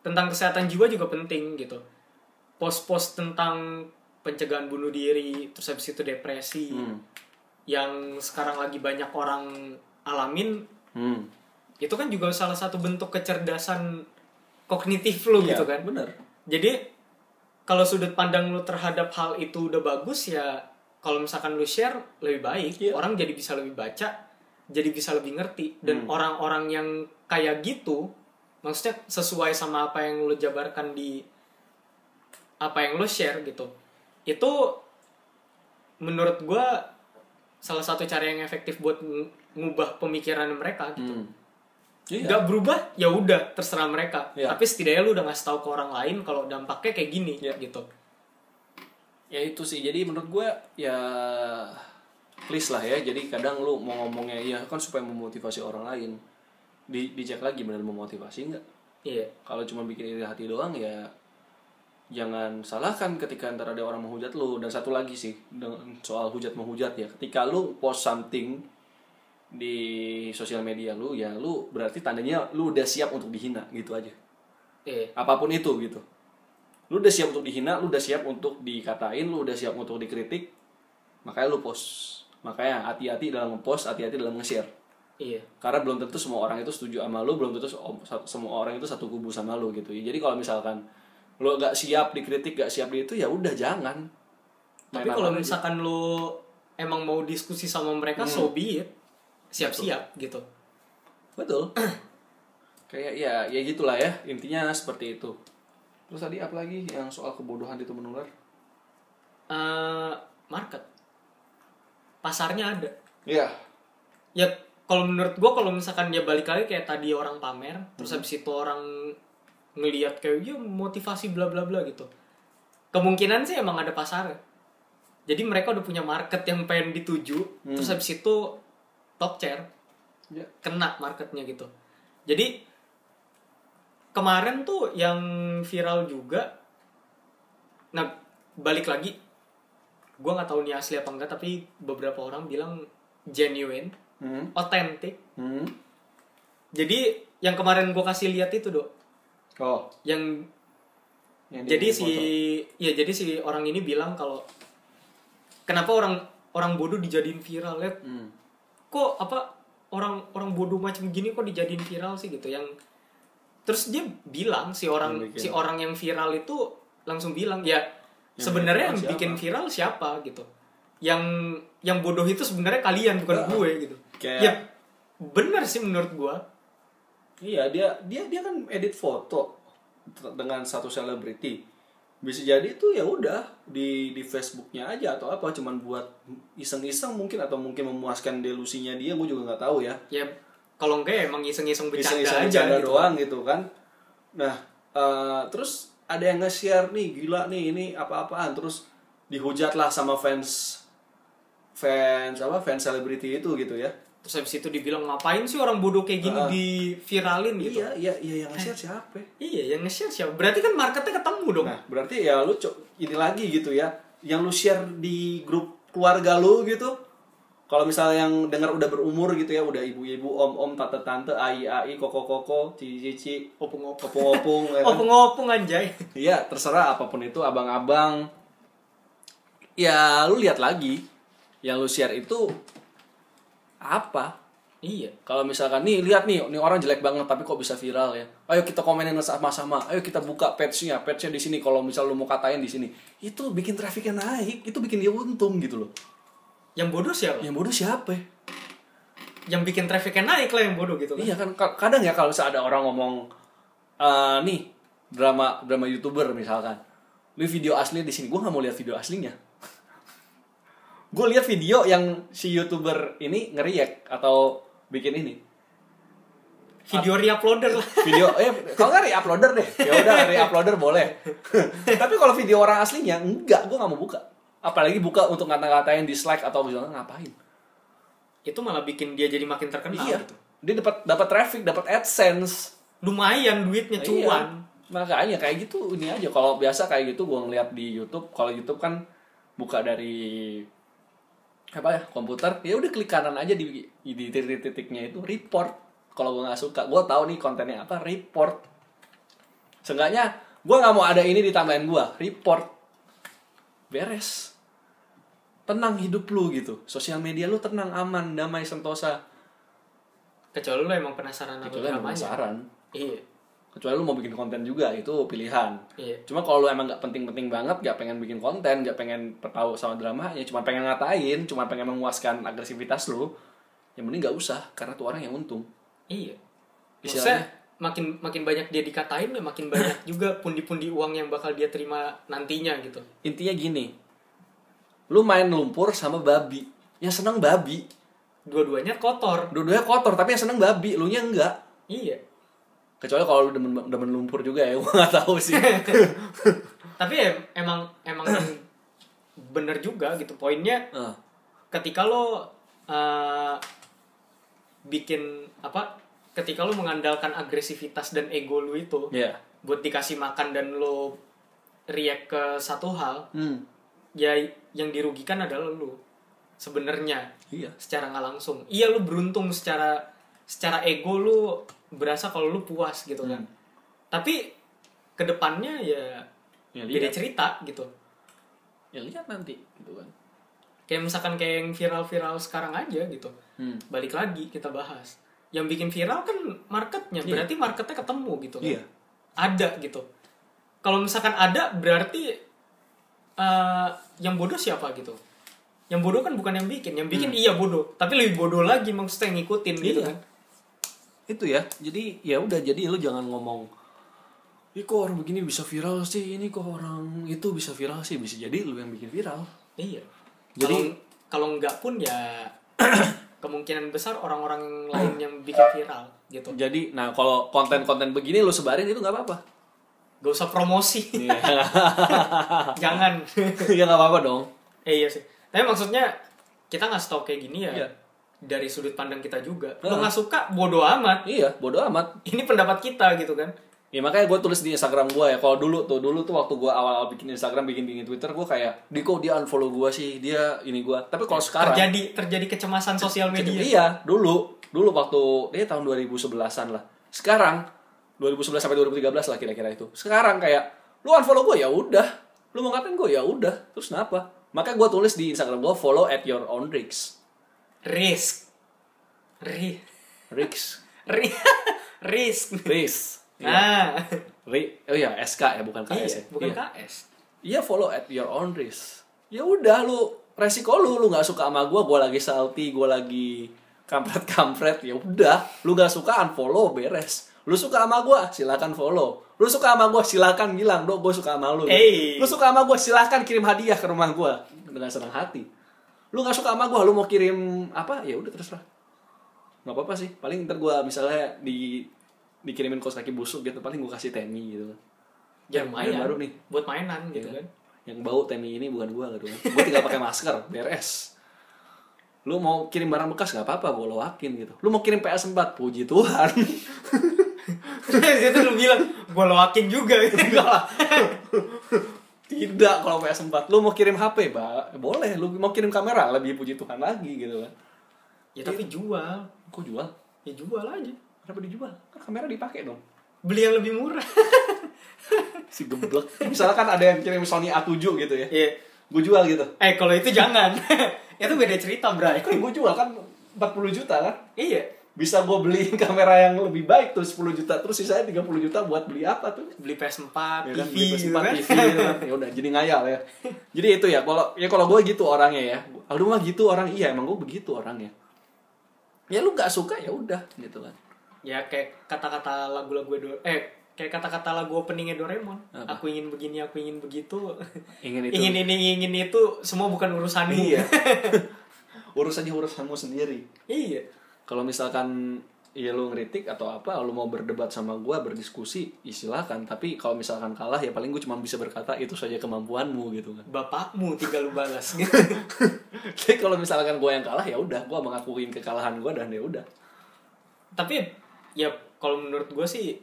Speaker 2: Tentang kesehatan jiwa juga penting gitu. Post-post tentang pencegahan bunuh diri terus habis itu depresi
Speaker 1: Hmm.
Speaker 2: yang sekarang lagi banyak orang alamin
Speaker 1: Hmm.
Speaker 2: itu kan juga salah satu bentuk kecerdasan kognitif lu
Speaker 1: Iya,
Speaker 2: gitu kan.
Speaker 1: bener.
Speaker 2: Jadi kalau sudut pandang lu terhadap hal itu udah bagus ya kalau misalkan lu share lebih baik.
Speaker 1: Iya.
Speaker 2: orang jadi bisa lebih baca jadi bisa lebih ngerti dan
Speaker 1: Hmm.
Speaker 2: orang-orang yang kayak gitu maksudnya sesuai sama apa yang lu jabarkan di apa yang lu share gitu itu menurut gua salah satu cara yang efektif buat ng- ngubah pemikiran mereka gitu
Speaker 1: Hmm. Iya.
Speaker 2: nggak berubah ya udah terserah mereka
Speaker 1: Iya.
Speaker 2: tapi setidaknya lu udah ngasih tahu ke orang lain kalau dampaknya kayak gini
Speaker 1: Iya.
Speaker 2: gitu
Speaker 1: ya itu sih jadi menurut gue ya please lah ya. Jadi kadang lu mau ngomongnya ya kan supaya memotivasi orang lain. Di dicek lagi benar memotivasi nggak?
Speaker 2: Iya.
Speaker 1: Kalau cuma bikin iri hati doang ya jangan salahkan ketika ntar ada orang menghujat lu. Dan satu lagi sih dengan soal hujat menghujat ya. Ketika lu post something di sosial media lu ya lu berarti tandanya lu udah siap untuk dihina gitu aja.
Speaker 2: Iya.
Speaker 1: Apa pun itu gitu. Lu udah siap untuk dihina lu udah siap untuk dikatain lu udah siap untuk dikritik makanya lu post makanya hati-hati dalam ngepost hati-hati dalam nge-share.
Speaker 2: Iya.
Speaker 1: Karena belum tentu semua orang itu setuju sama lu belum tentu se- semua orang itu satu kubu sama lu gitu. Jadi kalau misalkan lu gak siap dikritik gak siap di itu ya udah jangan.
Speaker 2: Tapi kalau
Speaker 1: aja.
Speaker 2: misalkan lu emang mau diskusi sama mereka so be it. Siap-siap gitu.
Speaker 1: Betul. Kayak ya ya gitulah ya intinya seperti itu. Terus tadi apa lagi yang soal kebodohan itu menular?
Speaker 2: Eh, market pasarnya ada.
Speaker 1: Iya.
Speaker 2: Ya kalau menurut gua kalau misalkan dia balik lagi kayak tadi orang pamer terus habis itu orang ngelihat kayak ya motivasi bla bla bla gitu. Kemungkinan sih emang ada pasarnya. Jadi mereka udah punya market yang pengen dituju terus habis itu top chair
Speaker 1: ya.
Speaker 2: kena marketnya gitu. Jadi kemarin tuh yang viral juga nah balik lagi gua nggak tahu ini asli apa enggak tapi beberapa orang bilang genuine
Speaker 1: hmm.
Speaker 2: otentik
Speaker 1: Hmm.
Speaker 2: jadi yang kemarin gue kasih lihat itu dok
Speaker 1: oh
Speaker 2: yang
Speaker 1: yang
Speaker 2: jadi
Speaker 1: di
Speaker 2: si
Speaker 1: foto.
Speaker 2: ya jadi si orang ini bilang kalau kenapa orang orang bodoh dijadiin viral ya
Speaker 1: Hmm.
Speaker 2: kok apa orang orang bodoh macam gini kok dijadiin viral sih gitu yang terus dia bilang si orang si orang yang viral itu langsung bilang ya sebenarnya yang
Speaker 1: bikin viral siapa?
Speaker 2: viral siapa gitu yang yang bodoh itu sebenarnya kalian bukan
Speaker 1: Ah,
Speaker 2: gue gitu
Speaker 1: kayak-
Speaker 2: ya bener sih menurut gue
Speaker 1: Iya, dia dia dia kan edit foto dengan satu selebriti. Bisa jadi itu ya udah di di Facebooknya aja atau apa cuman buat iseng-iseng mungkin atau mungkin memuaskan delusinya dia, gue juga nggak tahu ya.
Speaker 2: ya kalau enggak ya emang iseng-iseng bercanda
Speaker 1: Iseng-iseng
Speaker 2: aja
Speaker 1: bercanda
Speaker 2: gitu.
Speaker 1: doang gitu kan. Nah, eh, terus ada yang nge-share nih, gila nih ini apa-apaan terus dihujat lah sama fans fans apa fans selebriti itu gitu ya.
Speaker 2: terus habis itu dibilang ngapain sih orang bodoh kayak gini
Speaker 1: Ah.
Speaker 2: di viralin gitu
Speaker 1: Iya, iya, iya yang nge-share siapa? ya?
Speaker 2: iya yang nge-share siapa berarti kan marketnya ketemu dong
Speaker 1: Nah, berarti ya lu co- ini lagi gitu ya. Yang lu share di grup keluarga lu gitu. Kalau misalnya yang dengar udah berumur gitu ya, udah ibu-ibu, om-om, tante-tante, ai-ai, koko-koko, cici-cici,
Speaker 2: opung-opung
Speaker 1: opung-opung. ya kan?
Speaker 2: opung-opung anjay
Speaker 1: Iya, terserah apa pun itu, abang-abang. Ya, lu lihat lagi. Yang lu share itu apa
Speaker 2: Iya.
Speaker 1: kalau misalkan nih lihat nih nih orang jelek banget tapi kok bisa viral ya ayo kita komenin sama-sama ayo kita buka page-nya page-nya di sini kalau misal lu mau katain di sini itu bikin trafficnya naik itu bikin dia untung gitu loh
Speaker 2: Yang bodoh siapa?
Speaker 1: yang bodoh siapa ya?
Speaker 2: Yang bikin trafficnya naik lah yang bodoh gitu kan.
Speaker 1: Iya kan ka- kadang ya kalau ada orang ngomong eh nih drama drama youtuber misalkan, lu video asli di sini, gue nggak mau lihat video aslinya. gue lihat video yang si youtuber ini ngeriak atau bikin ini
Speaker 2: Video reuploader lah.
Speaker 1: video eh kalau nggak reuploader deh ya udah reuploader boleh tapi kalau video orang aslinya enggak gue nggak mau buka apalagi buka untuk ngata-ngatain dislike atau misalnya ngapain
Speaker 2: Itu malah bikin dia jadi makin terkenal
Speaker 1: iya
Speaker 2: gitu.
Speaker 1: dia dapat dapat traffic dapat adsense
Speaker 2: Lumayan duitnya cuan.
Speaker 1: Iya. Makanya kayak gitu ini aja. Kalau biasa kayak gitu gua ngeliat di YouTube, kalau YouTube kan buka dari apa ya komputer, ya udah klik kanan aja di di titik-titiknya itu report. Kalau gua nggak suka, gua tahu nih kontennya apa report. Seenggaknya gua nggak mau ada ini di timeline gua report. Beres. Tenang hidup lu gitu. Sosial media lu tenang, aman, damai, sentosa.
Speaker 2: Kecuali lu emang penasaran
Speaker 1: Itu kan
Speaker 2: dramanya.
Speaker 1: penasaran.
Speaker 2: Iya.
Speaker 1: kecuali lu mau bikin konten juga itu pilihan
Speaker 2: Iya.
Speaker 1: cuma kalau lu emang nggak penting-penting banget nggak pengen bikin konten nggak pengen tahu sama dramanya cuma pengen ngatain cuma pengen memuaskan agresivitas lu yang mending nggak usah karena tuh orang yang untung
Speaker 2: Iya. Maksudnya makin makin banyak dia dikatain ya makin banyak juga pundi-pundi uang yang bakal dia terima nantinya gitu.
Speaker 1: intinya gini lu main lumpur sama babi. Yang seneng babi.
Speaker 2: Dua-duanya kotor.
Speaker 1: dua-duanya kotor tapi yang seneng babi lu nya enggak.
Speaker 2: Iya.
Speaker 1: kecuali kalau lu demen, demen lumpur juga ya gua nggak tahu sih.
Speaker 2: Tapi ya, emang emang bener juga gitu. Poinnya
Speaker 1: Ah,
Speaker 2: ketika lo uh, bikin apa ketika lo mengandalkan agresivitas dan ego lo itu
Speaker 1: ya
Speaker 2: buat dikasih makan dan lo react ke satu hal
Speaker 1: hmm
Speaker 2: ya yang dirugikan adalah lo sebenarnya
Speaker 1: iya.
Speaker 2: secara nggak langsung. Iya lu beruntung secara secara ego lu berasa kalau lu puas gitu kan.
Speaker 1: Hmm.
Speaker 2: tapi ke depannya ya
Speaker 1: ya
Speaker 2: beda cerita gitu.
Speaker 1: Ya lihat nanti gitu kan.
Speaker 2: Kayak misalkan kayak yang viral-viral sekarang aja gitu.
Speaker 1: Hmm.
Speaker 2: balik lagi kita bahas. Yang bikin viral kan marketnya
Speaker 1: Iya.
Speaker 2: berarti marketnya ketemu gitu kan.
Speaker 1: Iya.
Speaker 2: ada gitu. Kalau misalkan ada berarti eh, yang bodoh siapa gitu? Yang bodoh kan bukan yang bikin. Yang bikin iya bodoh. Tapi lebih bodoh lagi maksudnya ngikutin gitu
Speaker 1: Hmm. Iya.
Speaker 2: kan.
Speaker 1: Itu ya. Jadi ya udah jadi lu jangan ngomong Ih kok orang begini bisa viral sih? Ini kok orang itu bisa viral sih? Bisa jadi lu yang bikin viral.
Speaker 2: Iya.
Speaker 1: Jadi-
Speaker 2: Jadi kalau nggak pun ya kemungkinan besar orang-orang lain yang bikin viral gitu.
Speaker 1: jadi nah kalau konten-konten begini lu sebarin itu nggak apa-apa
Speaker 2: Gak usah promosi.
Speaker 1: Iya.
Speaker 2: Jangan.
Speaker 1: ya nggak apa-apa dong
Speaker 2: eh iya sih. Tapi maksudnya kita nggak tau kayak gini ya.
Speaker 1: Iya.
Speaker 2: Dari sudut pandang kita juga. Lo
Speaker 1: Heeh.
Speaker 2: nggak suka, bodoh amat.
Speaker 1: iya bodo amat
Speaker 2: Ini pendapat kita gitu kan.
Speaker 1: ya makanya gue tulis di Instagram gue ya kalau dulu tuh dulu tuh waktu gue awal-awal bikin Instagram bikin bikin Twitter gue kayak Diko dia unfollow gue sih dia ini gue tapi kalau sekarang
Speaker 2: Terjadi terjadi kecemasan sosial media.
Speaker 1: Iya, dulu. Dulu waktu dia tahun 2011-an lah. Sekarang 2011 sampai 2013 lah kira-kira itu. Sekarang kayak lu unfollow gue ya udah. Lu mau ngatain gue ya udah. Terus kenapa? Makanya gue tulis di Instagram gue follow at your own risk.
Speaker 2: Risk. Ri
Speaker 1: Risk.
Speaker 2: ri risk.
Speaker 1: Risk. Iya.
Speaker 2: Nah,
Speaker 1: Ri- oh iya, SK ya bukan KS
Speaker 2: iya,
Speaker 1: ya.
Speaker 2: bukan
Speaker 1: Iya.
Speaker 2: KS.
Speaker 1: Iya follow at your own risk. Ya udah lu resiko lu lu nggak suka sama gue, gue lagi salty, gue lagi kampret kampret ya udah lu nggak suka unfollow beres. Lu suka sama gue silakan follow. Lu suka sama gue silakan bilang dong gue suka sama lu.
Speaker 2: Hey.
Speaker 1: Lu suka sama gue silakan kirim hadiah ke rumah gue dengan senang hati. Lu nggak suka sama gue, lu mau kirim apa ya udah terserah. Nggak apa-apa sih. Paling ntar gue misalnya di dikirimin kos kaki busuk gitu paling gue kasih temi gitu.
Speaker 2: Ya
Speaker 1: Yang
Speaker 2: lumayan.
Speaker 1: baru nih
Speaker 2: Buat mainan gitu
Speaker 1: Iya.
Speaker 2: kan.
Speaker 1: yang bau temi ini bukan gua gitu kan gua tinggal pakai masker beres lu mau kirim barang bekas nggak apa-apa gua loakin gitu lu mau kirim PS4 puji Tuhan
Speaker 2: Terus itu lu bilang, gue loakin juga.
Speaker 1: lah tidak kalau PS4 lu mau kirim HP ba boleh lu mau kirim kamera lebih puji Tuhan lagi gitu kan
Speaker 2: ya tapi jual.
Speaker 1: kok jual
Speaker 2: Ya jual aja.
Speaker 1: kenapa dijual kan kamera dipakai dong
Speaker 2: Beli yang lebih murah.
Speaker 1: si geblek misalkan ada yang kirim Sony A7 gitu ya
Speaker 2: Iya.
Speaker 1: gua jual gitu
Speaker 2: Eh kalau itu jangan. itu beda cerita, Bray.
Speaker 1: kan gua jual kan 40 juta kan
Speaker 2: iya
Speaker 1: bisa gue beliin kamera yang lebih baik tuh 10 juta. Terus sisanya 30 juta buat beli apa tuh?
Speaker 2: Beli PS4
Speaker 1: ya kan
Speaker 2: TV
Speaker 1: beli
Speaker 2: gitu
Speaker 1: PS4
Speaker 2: kan?
Speaker 1: TV gitu kan. ya udah jadi ngayal ya. Jadi itu ya kalau ya kalau gue gitu orangnya ya. Aldo mah gitu orang. Iya emang gue begitu orangnya. Ya lu nggak suka ya udah gitu kan.
Speaker 2: Ya kayak kata-kata lagu-lagu do eh kayak kata-kata lagu openingnya Doraemon.
Speaker 1: Apa?
Speaker 2: aku ingin begini aku ingin begitu.
Speaker 1: Ingin itu.
Speaker 2: Ingin ini ingin itu semua bukan urusanmu.
Speaker 1: Iya. Urus aja urusanmu sendiri.
Speaker 2: Iya
Speaker 1: kalau misalkan ya lu ngeritik atau apa lu mau berdebat sama gue berdiskusi ya silakan. Tapi kalau misalkan kalah ya paling gue cuma bisa berkata itu saja kemampuanmu gitu kan.
Speaker 2: Bapakmu tinggal lu balas. Gitu
Speaker 1: tapi kalau misalkan gue yang kalah ya udah gue mengakuin kekalahan gue dan ya udah.
Speaker 2: Tapi ya kalau menurut gue sih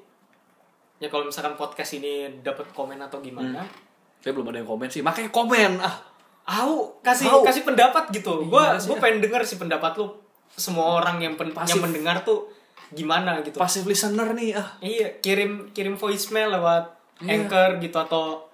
Speaker 2: ya kalau misalkan podcast ini dapat komen atau gimana
Speaker 1: saya belum ada yang komen sih. Makanya komen ah.
Speaker 2: Au, kasih
Speaker 1: Au.
Speaker 2: kasih pendapat gitu.
Speaker 1: Iya,
Speaker 2: Gua
Speaker 1: sih,
Speaker 2: gua pengen denger sih pendapat lu. Semua orang yang pen,
Speaker 1: Pasif.
Speaker 2: yang mendengar tuh gimana gitu.
Speaker 1: passive listener nih ah
Speaker 2: Iya, kirim kirim voicemail lewat
Speaker 1: Iya.
Speaker 2: Anchor gitu atau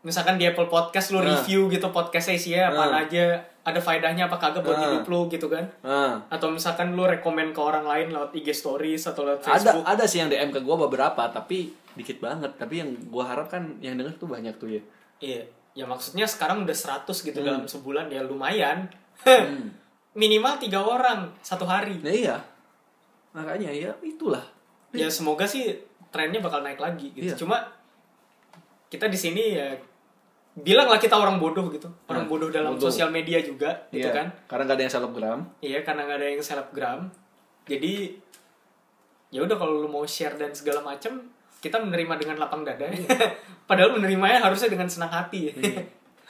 Speaker 2: misalkan di Apple Podcast lu
Speaker 1: Nah.
Speaker 2: review gitu podcastnya isinya apaan
Speaker 1: Nah.
Speaker 2: aja, ada faedahnya apa kagak buat
Speaker 1: Nah.
Speaker 2: hidup lu gitu kan.
Speaker 1: nah
Speaker 2: Atau misalkan lu rekomen ke orang lain lewat IG stories atau lewat
Speaker 1: ada
Speaker 2: Facebook.
Speaker 1: ada sih yang DM ke gue beberapa tapi dikit banget tapi yang gue harap kan yang denger tuh banyak tuh ya
Speaker 2: Iya, ya maksudnya sekarang udah 100 gitu
Speaker 1: Hmm.
Speaker 2: dalam sebulan ya lumayan. Minimal tiga orang satu hari.
Speaker 1: nah iya makanya ya itulah
Speaker 2: ya semoga sih trennya bakal naik lagi gitu.
Speaker 1: Iya.
Speaker 2: Cuma kita di sini ya bilanglah kita orang bodoh gitu. Orang
Speaker 1: Nah,
Speaker 2: bodoh dalam
Speaker 1: bodoh.
Speaker 2: sosial media juga gitu
Speaker 1: Iya,
Speaker 2: kan.
Speaker 1: karena gak ada yang selebgram
Speaker 2: Iya, karena nggak ada yang selebgram. Jadi ya udah kalau lu mau share dan segala macam kita menerima dengan lapang dada. Padahal menerimanya harusnya dengan senang hati.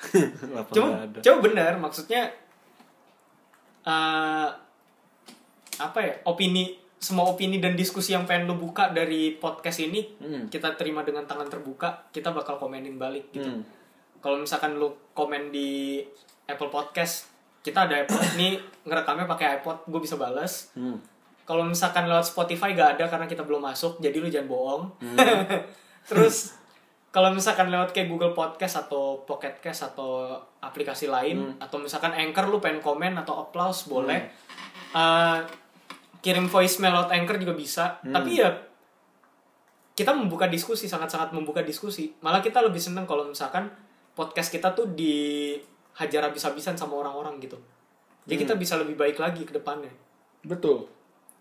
Speaker 1: Lapang
Speaker 2: Cuma coba benar maksudnya eh apa ya? Opini semua opini dan diskusi yang pengen lu buka dari podcast ini
Speaker 1: Hmm.
Speaker 2: kita terima dengan tangan terbuka, kita bakal komenin balik gitu.
Speaker 1: Hmm.
Speaker 2: Kalau misalkan lu komen di Apple Podcast, kita ada iPod nih ngerekamnya pakai iPod, gue bisa balas.
Speaker 1: Hmm.
Speaker 2: Kalau misalkan lewat Spotify gak ada karena kita belum masuk, jadi lu jangan bohong.
Speaker 1: Hmm.
Speaker 2: Terus kalau misalkan lewat kayak Google Podcast atau Pocket Cast atau aplikasi lain
Speaker 1: Hmm.
Speaker 2: atau misalkan Anchor lu pengen komen atau applause boleh. Eh, kirim voicemail lewat Anchor juga bisa.
Speaker 1: Hmm.
Speaker 2: Tapi ya kita membuka diskusi sangat-sangat membuka diskusi. Malah kita lebih seneng kalau misalkan podcast kita tuh dihajar habis-habisan sama orang-orang gitu. Jadi kita
Speaker 1: Hmm.
Speaker 2: bisa lebih baik lagi ke depannya
Speaker 1: betul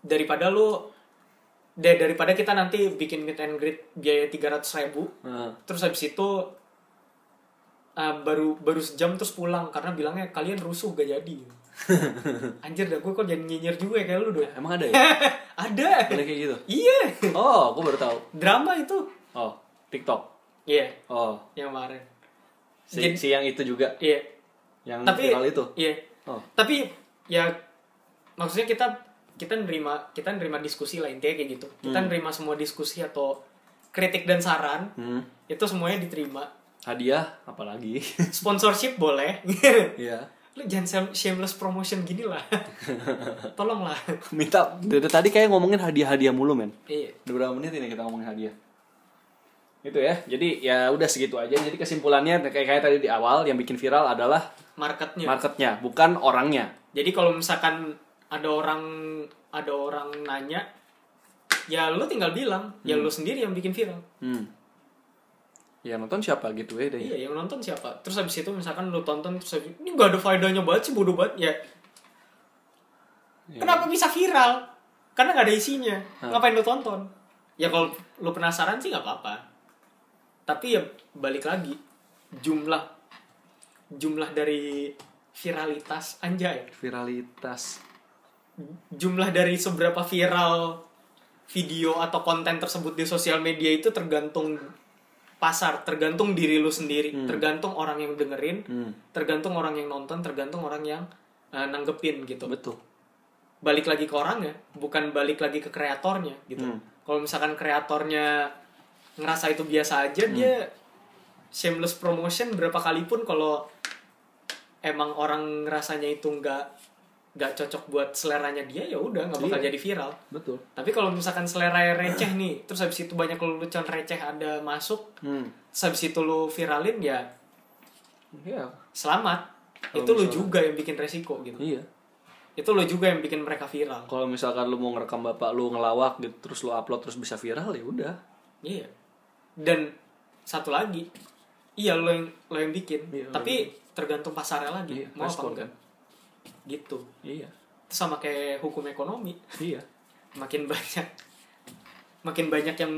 Speaker 2: daripada lu da- daripada kita nanti bikin meet and greet biaya 300 ribu
Speaker 1: Nah,
Speaker 2: terus habis itu uh, baru baru sejam terus pulang karena bilangnya kalian rusuh gak jadi. Anjir dah gue kok jadi nyinyir juga ya kayak lu dong
Speaker 1: emang ada ya?
Speaker 2: Ada.
Speaker 1: Ada kayak gitu?
Speaker 2: Iya.
Speaker 1: Oh gue baru tahu.
Speaker 2: Drama itu.
Speaker 1: Oh TikTok?
Speaker 2: Iya.
Speaker 1: Oh.
Speaker 2: Yang kemarin.
Speaker 1: Si,
Speaker 2: Jadi-
Speaker 1: si yang itu juga?
Speaker 2: Iya.
Speaker 1: Yang
Speaker 2: tapi
Speaker 1: viral itu?
Speaker 2: iya.
Speaker 1: Oh.
Speaker 2: Tapi ya maksudnya kita kita nerima kita nerima diskusi lah intinya kayak gitu. Kita nerima semua diskusi atau kritik dan saran
Speaker 1: hmm.
Speaker 2: itu semuanya diterima.
Speaker 1: Hadiah apalagi.
Speaker 2: Sponsorship boleh.
Speaker 1: Iya.
Speaker 2: lu jangan shame- shameless promotion gini lah. Tolonglah
Speaker 1: minta dari tadi kayak ngomongin hadiah-hadiah mulu men.
Speaker 2: Iya.
Speaker 1: Berapa menit ini kita ngomongin hadiah? Itu ya. Jadi ya udah segitu aja. Jadi kesimpulannya kayak kayak tadi di awal yang bikin viral adalah
Speaker 2: marketnya.
Speaker 1: marketnya bukan orangnya.
Speaker 2: Jadi kalau misalkan ada orang ada orang nanya ya lu tinggal bilang ya lu sendiri yang bikin viral.
Speaker 1: Hmm. ya nonton siapa gitu ya deh?
Speaker 2: Iya yang nonton siapa? Terus habis itu misalkan lu tonton terus habis, ini gak ada faedahnya banget sih bodoh banget. Ya.
Speaker 1: Iya.
Speaker 2: kenapa bisa viral? Karena gak ada isinya.
Speaker 1: Hah.
Speaker 2: ngapain lu tonton? Ya kalau lu penasaran sih nggak apa-apa. Tapi ya balik lagi jumlah jumlah dari viralitas anjay.
Speaker 1: Viralitas
Speaker 2: jumlah dari seberapa viral video atau konten tersebut di sosial media itu tergantung pasar, tergantung diri lu sendiri, tergantung orang yang dengerin,
Speaker 1: hmm.
Speaker 2: tergantung orang yang nonton, tergantung orang yang uh, nanggepin gitu.
Speaker 1: betul
Speaker 2: Balik lagi ke orangnya, bukan balik lagi ke kreatornya gitu.
Speaker 1: Hmm.
Speaker 2: Kalau misalkan kreatornya ngerasa itu biasa aja, dia shameless promotion berapa kali pun kalau emang orang ngerasanya itu nggak nggak cocok buat seleranya dia ya udah nggak bakal
Speaker 1: Iya.
Speaker 2: jadi viral.
Speaker 1: betul.
Speaker 2: Tapi kalau misalkan selera receh nih, terus habis itu banyak lelucon receh ada masuk,
Speaker 1: hmm.
Speaker 2: terus habis itu lu viralin ya
Speaker 1: ya
Speaker 2: selamat.
Speaker 1: Kalau
Speaker 2: itu lu
Speaker 1: misalnya-
Speaker 2: juga yang bikin resiko gitu.
Speaker 1: iya.
Speaker 2: Itu lo juga yang bikin mereka viral.
Speaker 1: Kalau misalkan lu mau ngerekam bapak lu ngelawak gitu terus lu upload terus bisa viral ya udah.
Speaker 2: Iya. Dan satu lagi iya lo yang lo yang bikin.
Speaker 1: Iya, lo
Speaker 2: tapi tergantung pasarnya lagi.
Speaker 1: Iya,
Speaker 2: mau apa enggak gitu.
Speaker 1: Iya.
Speaker 2: Itu sama kayak hukum ekonomi.
Speaker 1: Iya.
Speaker 2: Makin banyak. Makin banyak yang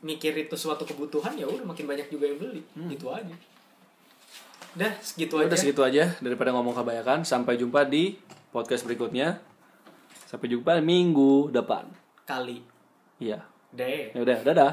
Speaker 2: mikir itu suatu kebutuhan ya udah makin banyak juga yang beli. Gitu aja. Dah segitu
Speaker 1: Hmm. Ya
Speaker 2: aja.
Speaker 1: udah segitu aja daripada ngomong kebanyakan. Sampai jumpa di podcast berikutnya. Sampai jumpa minggu depan.
Speaker 2: Kali.
Speaker 1: Iya.
Speaker 2: Deh.
Speaker 1: Ya udah dadah